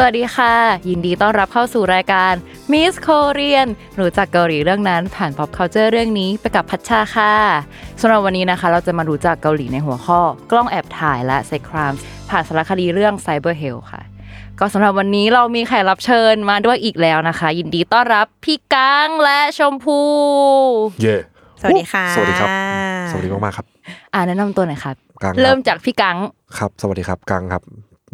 สวัสดีค่ะ ยินดีต้อนรับเข้าสู่รายการ Miss Korean รู้จักเกาหลีเรื่องนั้นผ่าน pop culture เรื่องนี้ไปกับพัชชาค่ะสำหรับวันนี้นะคะ เราจะมารู้จักเกาหลีในหัวข้อ กล้องแอบถ่ายและ sex crimes ผ่านสารคดีเรื่อง Cyber Hell ค่ะ ก็สำหรับวันนี้เรามีแขกรับเชิญมาด้วยอีกแล้วนะคะ ยินดีต้อนรับพี่กังและชมพูเย่สวัสดีค่ะ สวัสดีครับ สวัสดีมากๆครับ อ่าแนะนำตัวหน่อยครับ กังครับ เริ่มจากพี่กังครับ สวัสดีครับกังครับ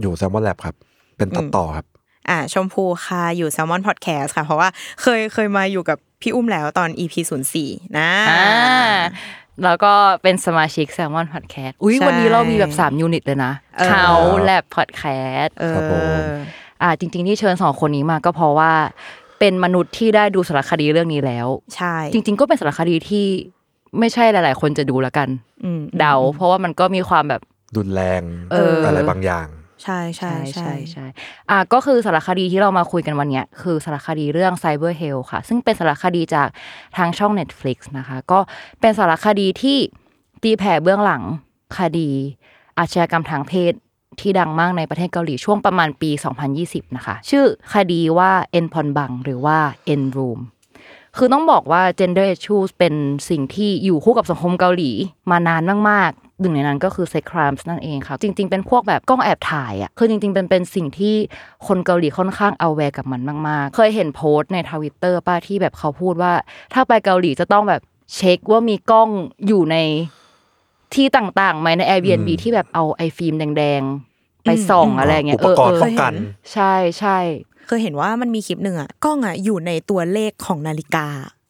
อยู่แซมมอนแลบครับ เป็นตัดต่อครับ อ่า ชมพูค่ะอยู่ Salmon Podcast ค่ะ เพราะว่าเคยเคยมาอยู่กับพี่อุ้มแล้วตอน EP 0 4นะอ่าแล้วก็เป็นสมาชิก Salmon Podcast อุ้ยใช่วันนี้เรามีแบบ 3 ยูนิตเลยนะเออเขาแลบ Podcast เอครับผมออ่าจริง ๆ ที่เชิญสองคนนี้มาก็เพราะว่า เป็นมนุษย์ที่ได้ดูสารคดีเรื่องนี้แล้ว ใช่ จริง ๆ ก็เป็นสารคดีที่ไม่ใช่หลาย ๆ คนจะดูแล้วกันอืมเดา เพราะว่ามันก็มีความแบบรุนแรงเออออะไรบางอย่าง ใช่ใช่ใช่ใช่อะก็คือสารคดีที่เรามาคุยกันวันเนี้ยคือสารคดีเรื่อง Cyber Hell ค่ะ ซึ่งเป็นสารคดีจากทางช่อง Netflix นะคะ ก็เป็นสารคดีที่ตีแผ่เบื้องหลังคดี อาชญากรรมทางเพศที่ดังมากในประเทศเกาหลีช่วงประมาณปี 2020 นะคะ ชื่อคดีว่า N พอนบังหรือว่า N Room คือต้องบอกว่า gender issues เป็นสิ่งที่อยู่คู่กับสังคมเกาหลีมานานมาก หนึ่งในนั้นก็คือ sex crimes นั่นเองค่ะ จริง ๆ เป็นพวกแบบกล้องแอบถ่ายอะคือจริง ๆ เป็นเป็นสิ่งที่คนเกาหลีค่อนข้าง aware กับมันมาก ๆ เคยเห็นโพสต์ในทวิตเตอร์ปะที่แบบเขาพูดว่า ถ้าไปเกาหลีจะต้องแบบเช็คว่ามีกล้องอยู่ในที่ต่างๆไหมใน Airbnb อืมที่แบบเอาไอฟิล์มแดง ๆ ไปส่องอะไรอย่างเงี้ยอุปกรณ์เออเออป้องกัน ใช่ใช่เคยเห็นว่ามันมีคลิปหนึ่งอะกล้องอะอยู่ในตัวเลขของนาฬิกา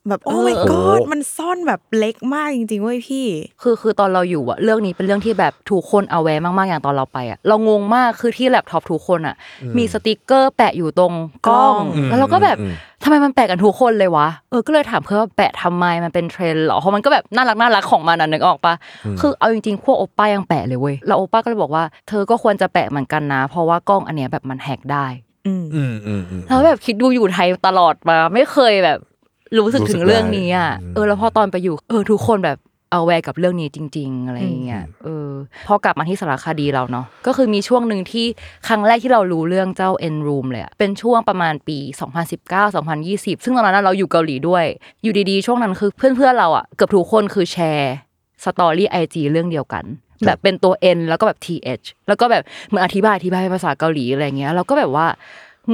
แบบโอ้ my เออ god มันซ่อนแบบเล็กมากจริงๆเว้ยพี่ คือคือตอนเราอยู่อะเรื่องนี้เป็นเรื่องที่แบบทุกคน aware มากๆอย่างตอนเราไปอะเรางงมากคือที่แล็ปท็อปทุกคนอะมีสติกเกอร์แปะอยู่ตรงกล้องอืมแล้วเราก็แบบอืมทำไมมันแปะกันทุกคนเลยวะเออก็เลยถามเพื่อนว่าแปะทำไมมันเป็นเทรนด์เหรอเพราะมันก็แบบน่ารักน่ารักของมันอะนึกออกปะคือเอาจริงๆพวกโอป้ายังแปะเลยเว้ยแล้วโอป้าก็เลยบอกว่าเธอก็ควรจะแปะเหมือนกันนะ เพราะว่ากล้องอันเนี้ยแบบมัน hack ได้อืมอืมอืมอืมแล้วแบบคิดดูอยู่ไทยตลอดมา ไม่เคยแบบ รู้สึกรู้สึกถึงเรื่องนี้อะได้อืมเออแล้วพอตอนไปอยู่ เออ ทุกคนแบบ aware กับเรื่องนี้จริง ๆ อะไรอย่างเงี้ยเออพอกลับมาที่สารคดีเราเนาะก็คือมีช่วงหนึ่งที่ครั้งแรกที่เรารู้เรื่องเจ้า N Room เลยอะเป็นช่วงประมาณปี 2019-2020 ซึ่งตอนนั้นเราอยู่เกาหลีด้วย อยู่ดีๆ ช่วงนั้นคือเพื่อนๆเราอะเกือบทุกคนคือแชร์ story IG เรื่องเดียวกัน แบบเป็นตัว N แล้วก็แบบ TH แล้วก็แบบเหมือนอธิบายอธิบายเป็นภาษาเกาหลีอะไรเงี้ยเราก็แบบว่า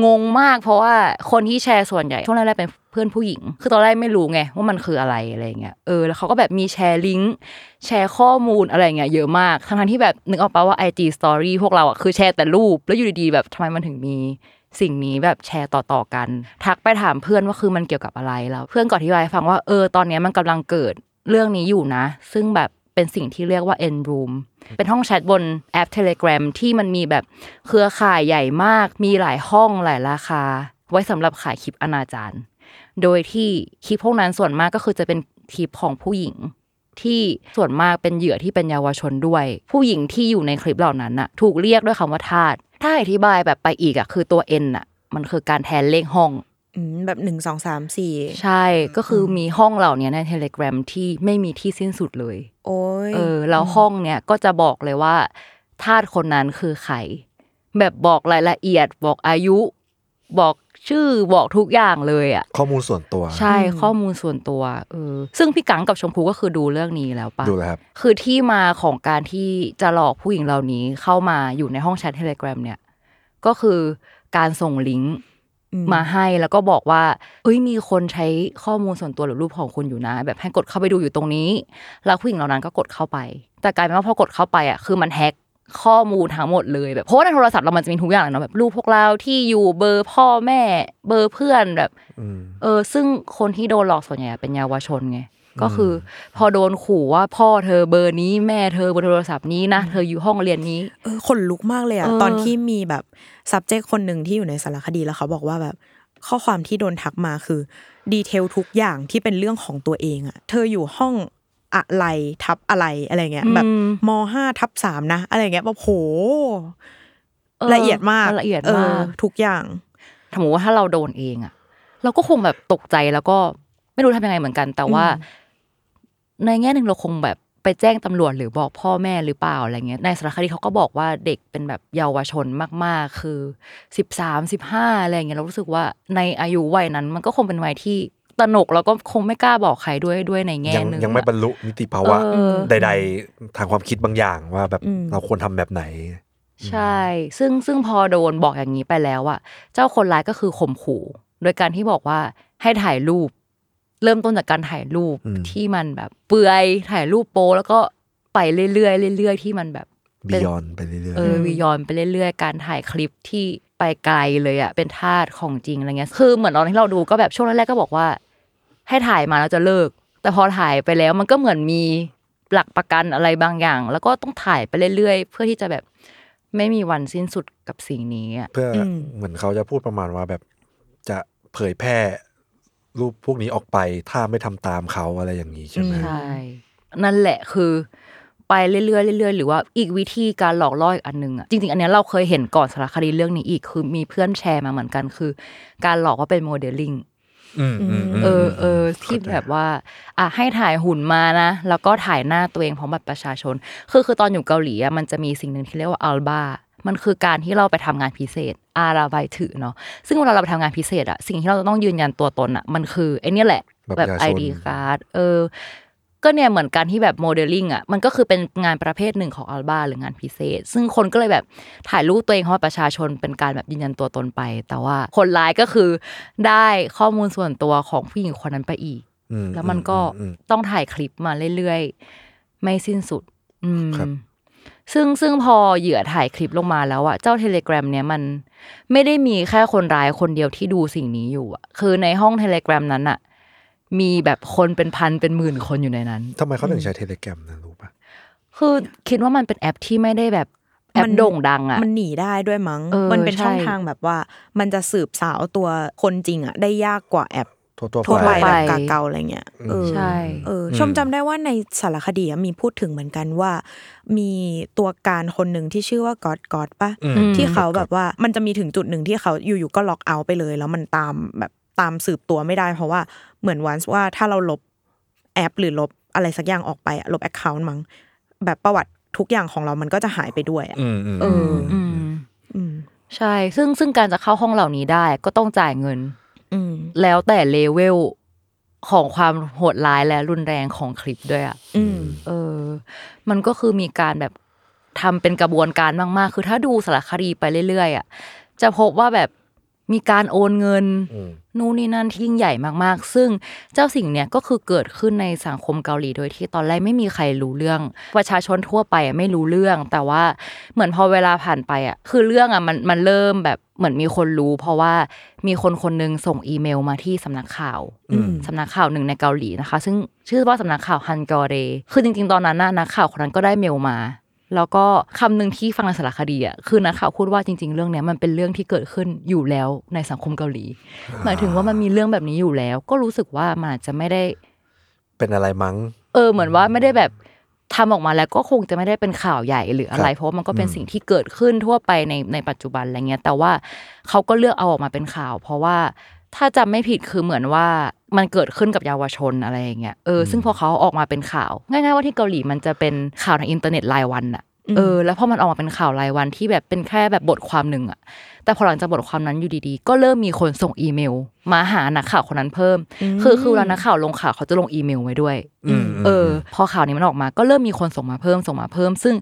งงมากเพราะว่าคนที่แชร์ส่วนใหญ่ช่วงแรกๆเป็นเพื่อนผู้หญิง คือตอนแรกไม่รู้ไงว่ามันคืออะไรอะไรเงี้ยเออแล้วเขาก็แบบมีแชร์ลิงก์แชร์ข้อมูลอะไรเงี้ยเยอะมากทั้งๆที่แบบนึกออกปะว่า IG Story พวกเราอะคือแชร์แต่รูป แล้วอยู่ดีๆแบบทำไมมันถึงมีสิ่งนี้แบบแชร์ต่อๆกัน ทักไปถามเพื่อนว่าคือมันเกี่ยวกับอะไรแล้ว เพื่อนก็อธิบายฟังว่าเออตอนเนี้ยมันกำลังเกิดเรื่องนี้อยู่นะ ซึ่งแบบ เป็นสิ่งที่เรียกว่า N Room เป็นห้องแชทบนแอป Telegram ที่มันมีแบบเครือข่ายใหญ่มาก มีหลายห้องหลายราคา ไว้สำหรับขายคลิปอนาจารโดยที่คลิปพวกนั้นส่วนมากก็คือจะเป็นคลิปของผู้หญิง ที่ส่วนมากเป็นเหยื่อที่เป็นเยาวชนด้วย ผู้หญิงที่อยู่ในคลิปเหล่านั้นน่ะ ถูกเรียกด้วยคำว่าทาสถ้าอธิบายแบบไปอีกอะคือตัว N อะ มันคือการแทนเลขห้อง แบบหนึ่งสองสามสี่ใช่ก็คือมีห้องเหล่านี้ใน Telegram ที่ไม่มีที่สิ้นสุดเลย โอ้ยเออแล้วห้องเนี่ยก็จะบอกเลยว่าทาสคนนั้นคือใครแบบบอกรายละเอียด บอกอายุ บอกชื่อบอกทุกอย่างเลยอะข้อมูลส่วนตัว ใช่ข้อมูลส่วนตัวเออซึ่งพี่กังกับชมพูก็คือดูเรื่องนี้แล้วปะดูแล้วครับ คือที่มาของการที่จะหลอกผู้หญิงเหล่านี้เข้ามาอยู่ในห้องแชทเทเล gram เนี่ย ก็คือการส่งลิงก์ มาให้แล้วก็บอกว่าเอ้ยมีคนใช้ข้อมูลส่วนตัวหรือรูปของคุณอยู่นะ แบบให้กดเข้าไปดูอยู่ตรงนี้ แล้วผู้หญิงเหล่านั้นก็กดเข้าไป แต่กลายเป็นว่าพอกดเข้าไปอะคือมันแฮ็กข้อมูลทั้งหมดเลยแบบเพราะว่าในโทรศัพท์เรามันจะมีทุกอย่างเนาะแบบรูปพวกเราที่อยู่เบอร์พ่อแม่ เบอร์เพื่อนแบบอืมเออ ซึ่งคนที่โดนหลอกส่วนใหญ่เป็นเยาวชนไง ก็คือ พอโดนขู่ว่าพ่อเธอเบอร์นี้แม่เธอเบอร์โทรศัพท์นี้นะเธออยู่ห้องเรียนนี้ เออขนลุกมากเลยอะเออตอนที่มีแบบ subject คนหนึ่งที่อยู่ในสารคดีแล้วเขาบอกว่าแบบข้อความที่โดนทักมาคือดีเทลทุกอย่างที่เป็นเรื่องของตัวเองอะเธออยู่ห้องอะไรทับอะไรอะไรเงี้ยแบบมห้าทับสามนะ อะไรเงี้ยแบบโหเออละเอียดมากละเอียดอมากทุกอย่างสมมติว่าถ้าเราโดนเองอะเราก็คงแบบตกใจแล้วก็ไม่รู้ทำยังไงเหมือนกัน แต่ว่า ในแง่หนึ่งเราคงแบบไปแจ้งตำรวจหรือบอกพ่อแม่หรือเปล่าอะไรเงี้ยในสารคดีเขาก็บอกว่าเด็กเป็นแบบเยาวชนมากๆ คือสิบสามสิบห้าอะไรเงี้ยเรารู้สึกว่าในอายุวัยนั้น มันก็คงเป็นวัยที่ตระหนกแล้วก็คงไม่กล้าบอกใครด้วยด้วยในแง่ยังหนึ่งยังไม่อะบรรลุนิติภาวะเออใด ๆ ทางความคิดบางอย่างว่าแบบอืมเราควรทำแบบไหน ใช่ ซึ่งซึ่งพอโดนบอกอย่างนี้ไปแล้วอะเจ้าคนร้ายก็คือข่มขู่ โดยการที่บอกว่าให้ถ่ายรูป เริ่มต้นจากการถ่ายรูปอืมที่มันแบบเปลือยถ่ายรูปโป๊แล้วก็ไปเรื่อยๆเรื่อยๆที่มันแบบบียอนไปเรื่อยเออวิยอนไปเรื่อยๆ การถ่ายคลิปที่ไปไกลเลยอะเป็นทาสของจริงอะไรเงี้ยคือเหมือนตอนที่เราดูก็แบบช่วงแรกๆก็บอกว่า ให้ถ่ายมาแล้วจะเลิก แต่พอถ่ายไปแล้วมันก็เหมือนมีหลักประกันอะไรบางอย่าง แล้วก็ต้องถ่ายไปเรื่อยๆ เพื่อที่จะแบบไม่มีวันสิ้นสุดกับสิ่งนี้อะๆเพื่ออมเหมือนเขาจะพูดประมาณว่าแบบจะเผยแพร่ รูปพวกนี้ออกไปถ้าไม่ทำตามเขาอะไรอย่างนี้ใช่ไหมใช่นั่นแหละคือไปเรื่อยๆเรื่อยๆหรือว่าอีกวิธีการหลอกล่ออีกอันหนึงอะจริงๆ อันเนี้ยเราเคยเห็นก่อนสารคดีเรื่องนี้อีกคือมีเพื่อนแชร์มาเหมือนกันคือ การหลอกว่าเป็นโมเดลลิ่งอืมอืมมเออเออที่แบบว่า อะให้ถ่ายหุ่นมานะ แล้วก็ถ่ายหน้าตัวเองพร้อมบัตรประชาชน คือคือตอนอยู่เกาหลีอะมันจะมีสิ่งหนึ่งที่เรียกว่าอัลบา มันคือการที่เราไปทำงานพิเศษ อาราบายถือเนาะซึ่งเวลาเราไปทำงานพิเศษอะสิ่งที่เราจะต้องยืนยันตัวตนอะมันคือไอ้เนี่ยแหละบัตรแบบประชาชน ID card เออก็เนี่ยเหมือนการที่แบบโมเดลลิ่งอะมันก็คือเป็นงานประเภทหนึ่งของ알바 หรืองานพิเศษ ซึ่งคนก็เลยแบบถ่ายรูปตัวเองเข้ามาประชาชนเป็นการแบบยืนยันตัวตนไป แต่ว่าคนร้ายก็คือได้ข้อมูลส่วนตัวของผู้หญิงคนนั้นไปอีกอืแล้วมันก็อืมต้องถ่ายคลิปมาเรื่อยๆ ไม่สิ้นสุด อืมครับ ซึ่งซึ่งพอเหยื่อถ่ายคลิปลงมาแล้วอะเจ้าเทเล gram เนี้ยมันไม่ได้มีแค่คนร้ายคนเดียวที่ดูสิ่งนี้อยู่อะคือในห้องเทเล gram นั้นอะมีแบบคนเป็นพันเป็นหมื่นคนอยู่ในนั้นทำไมเขาถึงใช้เทเลแกรมนะรู้ปะคือคิดว่ามันเป็นแอปที่ไม่ได้แบบแอปมันโด่งดังอะมันหนีได้ด้วยมั้งเออมันเป็นช่องใช่ทางแบบว่า มันจะสืบสาวตัวคนจริงอะได้ยากกว่าแอป ทั่วทั่วทั่วไปไปแบบกาเกาอะไรเงี้ยเออใช่ เออชมจำได้ว่าในสารคดีอะมีพูดถึงเหมือนกันว่า มีตัวการคนหนึ่งที่ชื่อว่า GodGod ปะอืม ที่เขาแบบว่ามันจะมีถึงจุดหนึ่งที่เขาอยู่ๆก็ log out ไปเลย แล้วมันตามแบบตามสืบตัวไม่ได้ เพราะว่าเหมือนวันว่าถ้าเราลบแอป หรือลบอะไรสักอย่างออกไปอะลบ account มั้งแบบประวัติทุกอย่างของเรามันก็จะหายไปด้วยอะอืมอืมเอออืม อืม ใช่ ซึ่งซึ่งการจะเข้าห้องเหล่านี้ได้ก็ต้องจ่ายเงินอืม แล้วแต่เลเวลของความโหดร้ายและรุนแรงของคลิปด้วยอะอืมเออ มันก็คือมีการแบบทำเป็นกระบวนการมาก ๆ คือถ้าดูสารคดีไปเรื่อยๆอะจะพบว่าแบบ มีการโอนเงินอืมนู่นนี่นั่นที่ยิ่งใหญ่มากๆ ซึ่งเจ้าสิ่งเนี้ยก็คือเกิดขึ้นในสังคมเกาหลีโดยที่ตอนแรกไม่มีใครรู้เรื่อง ประชาชนทั่วไปอะไม่รู้เรื่อง แต่ว่าเหมือนพอเวลาผ่านไปอะคือเรื่องอะมันมันเริ่มแบบเหมือนมีคนรู้ เพราะว่ามีคนคนหนึงส่งอีเมลมาที่สำนักข่าวอืมสำนักข่าวหนึ่งในเกาหลีนะคะ ซึ่งชื่อว่าสำนักข่าวฮันกอเรคือจริง ๆ ตอนนั้นน่ะนักข่าวคนนั้นก็ได้เมลมา แล้วก็คำหนึ่งที่ฟังในสารคดีอะคือนักข่าวพูดว่าจริง ๆ เรื่องเนี้ยมันเป็นเรื่องที่เกิดขึ้นอยู่แล้วในสังคมเกาหลี หมายถึงว่ามันมีเรื่องแบบนี้อยู่แล้ว ก็รู้สึกว่ามันอาจจะไม่ได้ เป็นอะไรมั้ง เออ เหมือนว่าไม่ได้แบบทำออกมาแล้วก็คงจะไม่ได้เป็นข่าวใหญ่หรืออะไรครับเพราะว่ามันก็เป็นอืมสิ่งที่เกิดขึ้นทั่วไปในในปัจจุบันอะไรเงี้ย แต่ว่าเขาก็เลือกเอาออกมาเป็นข่าว เพราะว่า ถ้าจำไม่ผิดคือเหมือนว่ามันเกิดขึ้นกับเยาวชนอะไรอย่างเงี้ยเออซึ่งพอเขาเอาออกมาเป็นข่าว ง่ายๆว่าที่เกาหลีมันจะเป็นข่าวในอินเทอร์เน็ตรายวันอะเออแล้วพอมันออกมาเป็นข่าวรายวันที่แบบเป็นแค่แบบบทความหนึ่งอะแต่พอหลังจากบทความนั้นอยู่ดีๆ ก็เริ่มมีคนส่งอีเมล มาหานักข่าวคนนั้นเพิ่ม คือคือเวลานักข่าวลงข่าวเขาจะลงอีเมลไว้ด้วยอืมเออ พอข่าวนี้มันออกมาก็เริ่มมีคนส่งมาเพิ่มส่งมาเพิ่ม ซึ่ง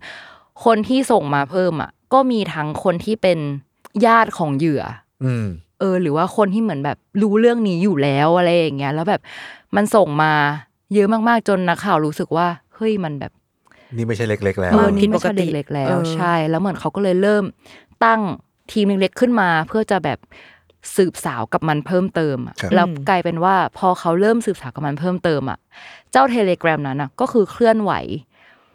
คนที่ส่งมาเพิ่มอะก็มีทั้งคนที่เป็นญาติของเหยื่ออืม เออ หรือว่าคนที่เหมือนแบบรู้เรื่องนี้อยู่แล้วอะไรอย่างเงี้ยแล้วแบบมันส่งมาเยอะมากๆจนนักข่าวรู้สึกว่าเฮ้ยมันแบบนี่ไม่ใช่เล็ก ๆ แล้วเออผินี่ดปไม่กใช่ติเด็กๆแล้วเออใช่ แล้วเหมือนเขาก็เลยเริ่มตั้งทีมเล็กๆขึ้นมา เพื่อจะแบบสืบสาวกับมันเพิ่มเติมอะครับแล้วกลายเป็นว่าพอเขาเริ่มสืบสาวกับมันเพิ่มเติมอะเจ้าเทเลกรามนั้นอะก็คือเคลื่อนไหว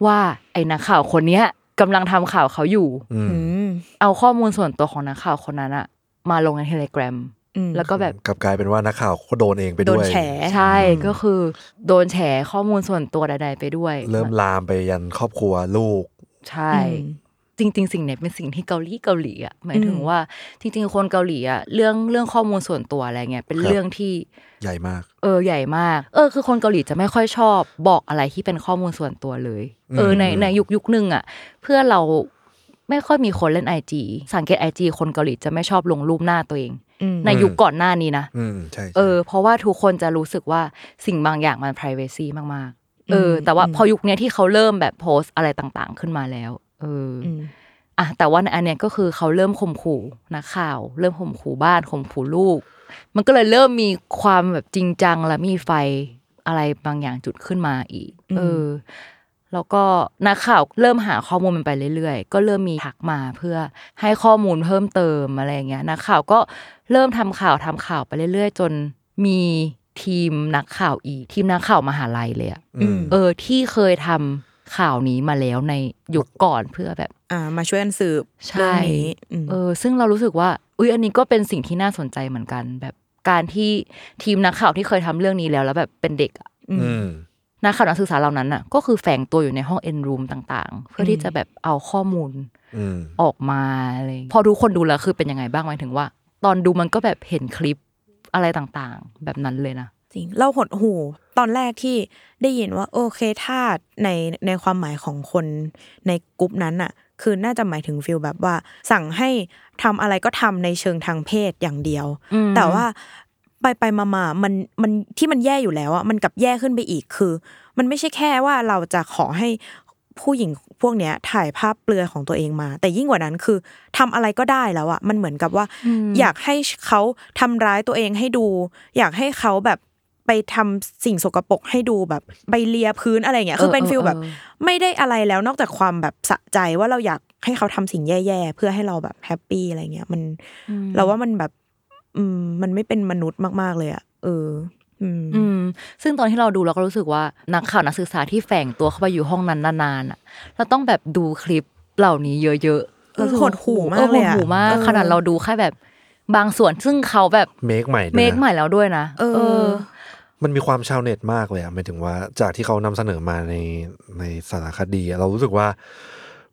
ว่าไอ้นักข่าวคนเนี้ยกำลังทำข่าวเขาอยู่อืมอืมเอาข้อมูลส่วนตัวของนักข่าวคนนั้นอะ มาลงในเทเลกราฟอืมแล้วก็แบบกลับกลายเป็นว่านักข่าวก็โดนเองไปโดด้นวยแฉใช่ก็คือโดนแฉข้อมูลส่วนตัวใด ๆ ไปด้วย เริ่มลามไปยันครอบครัวลูก ใช่ จริง ๆ สิ่งเนี้ยเป็นสิ่งที่เกาหลีเกาหลีอะหมายถึงว่าจริง ๆ คนเกาหลีอะเรื่องเรื่องข้อมูลส่วนตัวอะไรเงี้ยเป็นครับเรื่องที่ใหญ่มาก เออใหญ่มาก เออ คือคนเกาหลีจะไม่ค่อยชอบบอกอะไรที่เป็นข้อมูลส่วนตัวเลย เออในอืมในยุคยุคหนึ่งอะ เพื่อเรา ไม่ค่อยมีคนเล่นไอจีสังเกตไอจีคนเกาหลีจะไม่ชอบลงรูปหน้าตัวเองอืมในยุคก่อนหน้านี้นะอืมใช่เออ เพราะว่าทุกคนจะรู้สึกว่าสิ่งบางอย่างมัน p r i เวซีมากๆ เออ แต่ว่าพอยุคเนี้ยที่เขาเริ่มแบบโพสต์อะไรต่างๆ ขึ้นมาแล้ว เอออมอะแต่ว่าในอันเนี้ยก็คือเขาเริ่มข่มขู่นักข่าว เริ่มข่มขู่บ้านข่มขู่ลูก มันก็เลยเริ่มมีความแบบจริงจังและมีไฟอะไรบางอย่างจุดขึ้นมาอีก เออ แล้วก็นักข่าวเริ่มหาข้อมูลมันไปเรื่อยๆ ก็เริ่มมีทักมาเพื่อให้ข้อมูลเพิ่มเติมอะไรอย่างเงี้ยนักข่าวก็เริ่มทำข่าวทำข่าวไปเรื่อย ๆ จนมีทีมนักข่าวอีก ทีมนักข่าวมหาลัยเลยอะอืมเออที่เคยทำข่าวนี้มาแล้วในยุคก่อนเพื่อแบบ อ่า มาช่วยกันสืบใช่เรื่องนี้อืมเออ ซึ่งเรารู้สึกว่า อุ้ยอันนี้ก็เป็นสิ่งที่น่าสนใจเหมือนกัน แบบการที่ทีมนักข่าวที่เคยทำเรื่องนี้แล้วแล้วแบบเป็นเด็กอะอืม นักข่าวนักศึกษาเหล่านั้นอะ ก็คือแฝงตัวอยู่ในห้องเอ็นรูมต่าง ๆ เพื่อที่จะแบบเอาข้อมูลอืมออกมาอะไรอย่างเงี้ยพอทุกคนดูแล้วคือเป็นยังไงบ้างหมายถึงว่า ตอนดูมันก็แบบเห็นคลิปอะไรต่างๆ แบบนั้นเลยนะจริงเราหดหูตอนแรกที่ได้ยินว่า โอเคถ้าในในความหมายของคนในกลุ่มนั้นอะ คือน่าจะหมายถึงฟิลแบบว่า สั่งให้ทำอะไรก็ทำในเชิงทางเพศอย่างเดียวอืมแต่ว่า ไปไปมามามันมันที่มันแย่อยู่แล้วอะมันกลับแย่ขึ้นไปอีกคือ มันไม่ใช่แค่ว่าเราจะขอให้ผู้หญิงพวกเนี้ยถ่ายภาพเปลือยของตัวเองมา แต่ยิ่งกว่านั้นคือทำอะไรก็ได้แล้วอะมันเหมือนกับว่า อยากให้เขาทำร้ายตัวเองให้ดู อยากให้เขาแบบไปทำสิ่งสกปรกให้ดูแบบไปเลียพื้นอะไรอย่างเงี้ยคือเป็นเออ feel แบบเออไม่ได้อะไรแล้วนอกจากความแบบสะใจว่าเราอยากให้เขาทำสิ่งแย่ๆเพื่อให้เราแบบ happy อะไรเงี้ยมันเราว่ามันแบบ อืม มันไม่เป็นมนุษย์มากๆเลยอะเอออืมอืม ซึ่งตอนที่เราดูเราก็รู้สึกว่านักข่าวนักศึกษาที่แฝงตัวเข้าไปอยู่ห้องนั้นนานๆอะ เราต้องแบบดูคลิปเหล่านี้เยอะๆเออรู้สึกหว่าดหู่มากเลยอออะหดหู่มากเออขนาดเราดูแค่แบบบางส่วนซึ่งเขาแบบเมคใหม่ด้วยนะเมคใหม่แล้วด้วยนะเออ มันมีความชาวเน็ตมากเลยอะหมายถึงว่าจากที่เขานำเสนอมาในในสารคดีอะเรารู้สึกว่า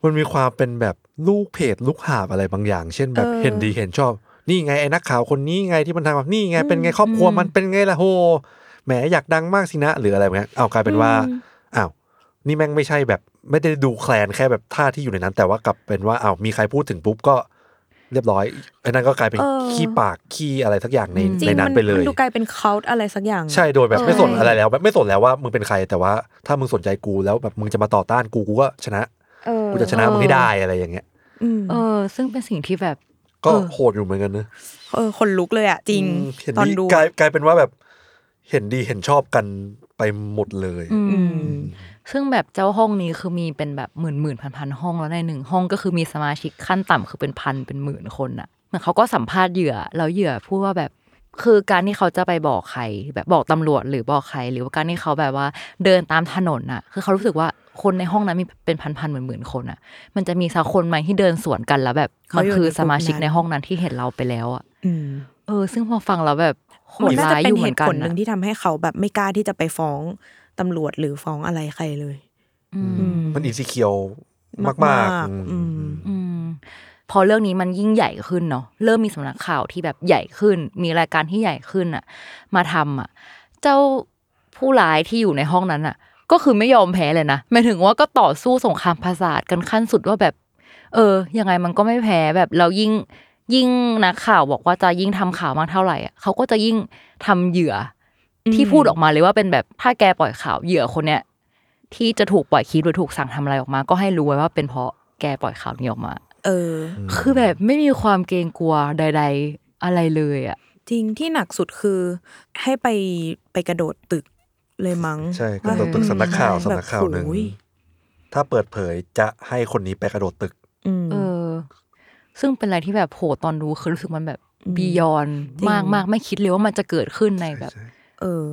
มันมีความเป็นแบบลูกเพจลูกหาบอะไรบางอย่าง เช่นแบบเออเห็นดีเห็นชอบ นี่ไงไอ้นักข่าวคนนี้ไงที่มันทำแบบนี่ไงเป็นไงครอบครัวมันเป็นไงล่ะโหแหมอยากดังมากสินะ หรืออะไรแบบนี้เอากลายเป็นว่าอ้าวนี่แม่งไม่ใช่แบบ ไม่ได้ดูแคลนแค่แบบท่าที่อยู่ในนั้น แต่ว่ากลับเป็นว่าอ้าวมีใครพูดถึงปุ๊บก็เรียบร้อยไอ้นั่นก็กลายเป็นเออขี้ปากขี้อะไรสักอย่างในจริในงนั้มันนไปเลยมันดูกลายเป็นเคาอะไรสักอย่าง ใช่โดยแบบเออไม่สนอะไรแล้วแบบไม่สนแล้วว่ามึงเป็นใครแต่ว่าถ้ามึงสนใจกูแล้วแบบมึงจะมาต่อต้านกูกูก็ชนะเออกูจะชนะมึงให้ได้อะไรอย่างเงี้ยอืมเออ ซึ่งเป็นสิ่งที่แบบ ก็เออโหดอยู่เหมือนกันนะเออคนลุกเลยอะ จริงอืมเห็นตอนดีดูกลายกลายเป็นว่าแบบเห็นดีเห็นชอบกันไปหมดเลย อือืมมซึ่งแบบเจ้าห้องนี้คือมีเป็นแบบหมื่นหมื่นพันพันห้องแล้วในหนึ่งห้องก็คือมีสมาชิกขั้นต่ำคือเป็นพันเป็นหมื่นคนอะเหมือนเขาก็สัมภาษณ์เหยื่อแล้วเหยื่อพูดว่าแบบ คือการที่เขาจะไปบอกใคร แบบบอกตำรวจหรือบอกใคร หรือว่าการที่เขาแบบว่าเดินตามถนนอะคือเขารู้สึกว่าคนในห้องนั้นมีเป็นพันพันหมื่นหมื่นคนอะมันจะมีสักคนไหมที่เดินสวนกันแล้วแบบเขามันอยู่คือในกลุ่มสมาชิกนั้นในห้องนั้นที่เห็นเราไปแล้วอะอืมเออ ซึ่งพอฟังแล้วแบบโหมัดนน่าร้าจะยเป็อนยู่เหเหมือนตุกันผลหนึ่งอะที่ทำให้เขาแบบไม่กล้าที่จะไปฟ้องตำรวจหรือฟ้องอะไรใครเลยอืมอืมมันอินซิเคียวมากมากๆๆอืมอืมอืม พอเรื่องนี้มันยิ่งใหญ่ขึ้นเนาะเริ่มมีสำนักข่าวที่แบบใหญ่ขึ้น มีรายการที่ใหญ่ขึ้นอะมาทำอะเจ้าผู้ร้ายที่อยู่ในห้องนั้นอะก็คือไม่ยอมแพ้เลยนะหมายถึงว่าก็ต่อสู้สงครามภาษาทกันขั้นสุดว่าแบบ เออ ยังไงมันก็ไม่แพ้แบบเรายิ่งยิ่งนักข่าวบอกว่าจะยิ่งทำข่าวมากเท่าไหร่อะเขาก็จะยิ่งทำเหยื่ออมที่พูดออกมาเลยว่าเป็นแบบถ้าแกปล่อยข่าวเหยื่อคนเนี้ยที่จะถูกปล่อยคลิปหรือถูกสั่งทำอะไรออกมา ก็ให้รู้ไว้ว่าเป็นเพราะแกปล่อยข่าวนี้ออกมา เออ คือแบบไม่มีความเกรงกลัวใด ๆ อะไรเลยอะ จริงที่หนักสุดคือให้ไปไปกระโดดตึกเลยมั้ง ใช่กระโดดตึกสำนักข่าวใช่สำนักข่าวหนึ่งแบบโอ้ยถ้าเปิดเผยจะให้คนนี้ไปกระโดดตึกอืมเออ ซึ่งเป็นอะไรที่แบบโหตอนดูคือรู้สึกมันแบบอืมบียอนจริงมากมากไม่คิดเลยว่ามันจะเกิดขึ้นในแบบ เออ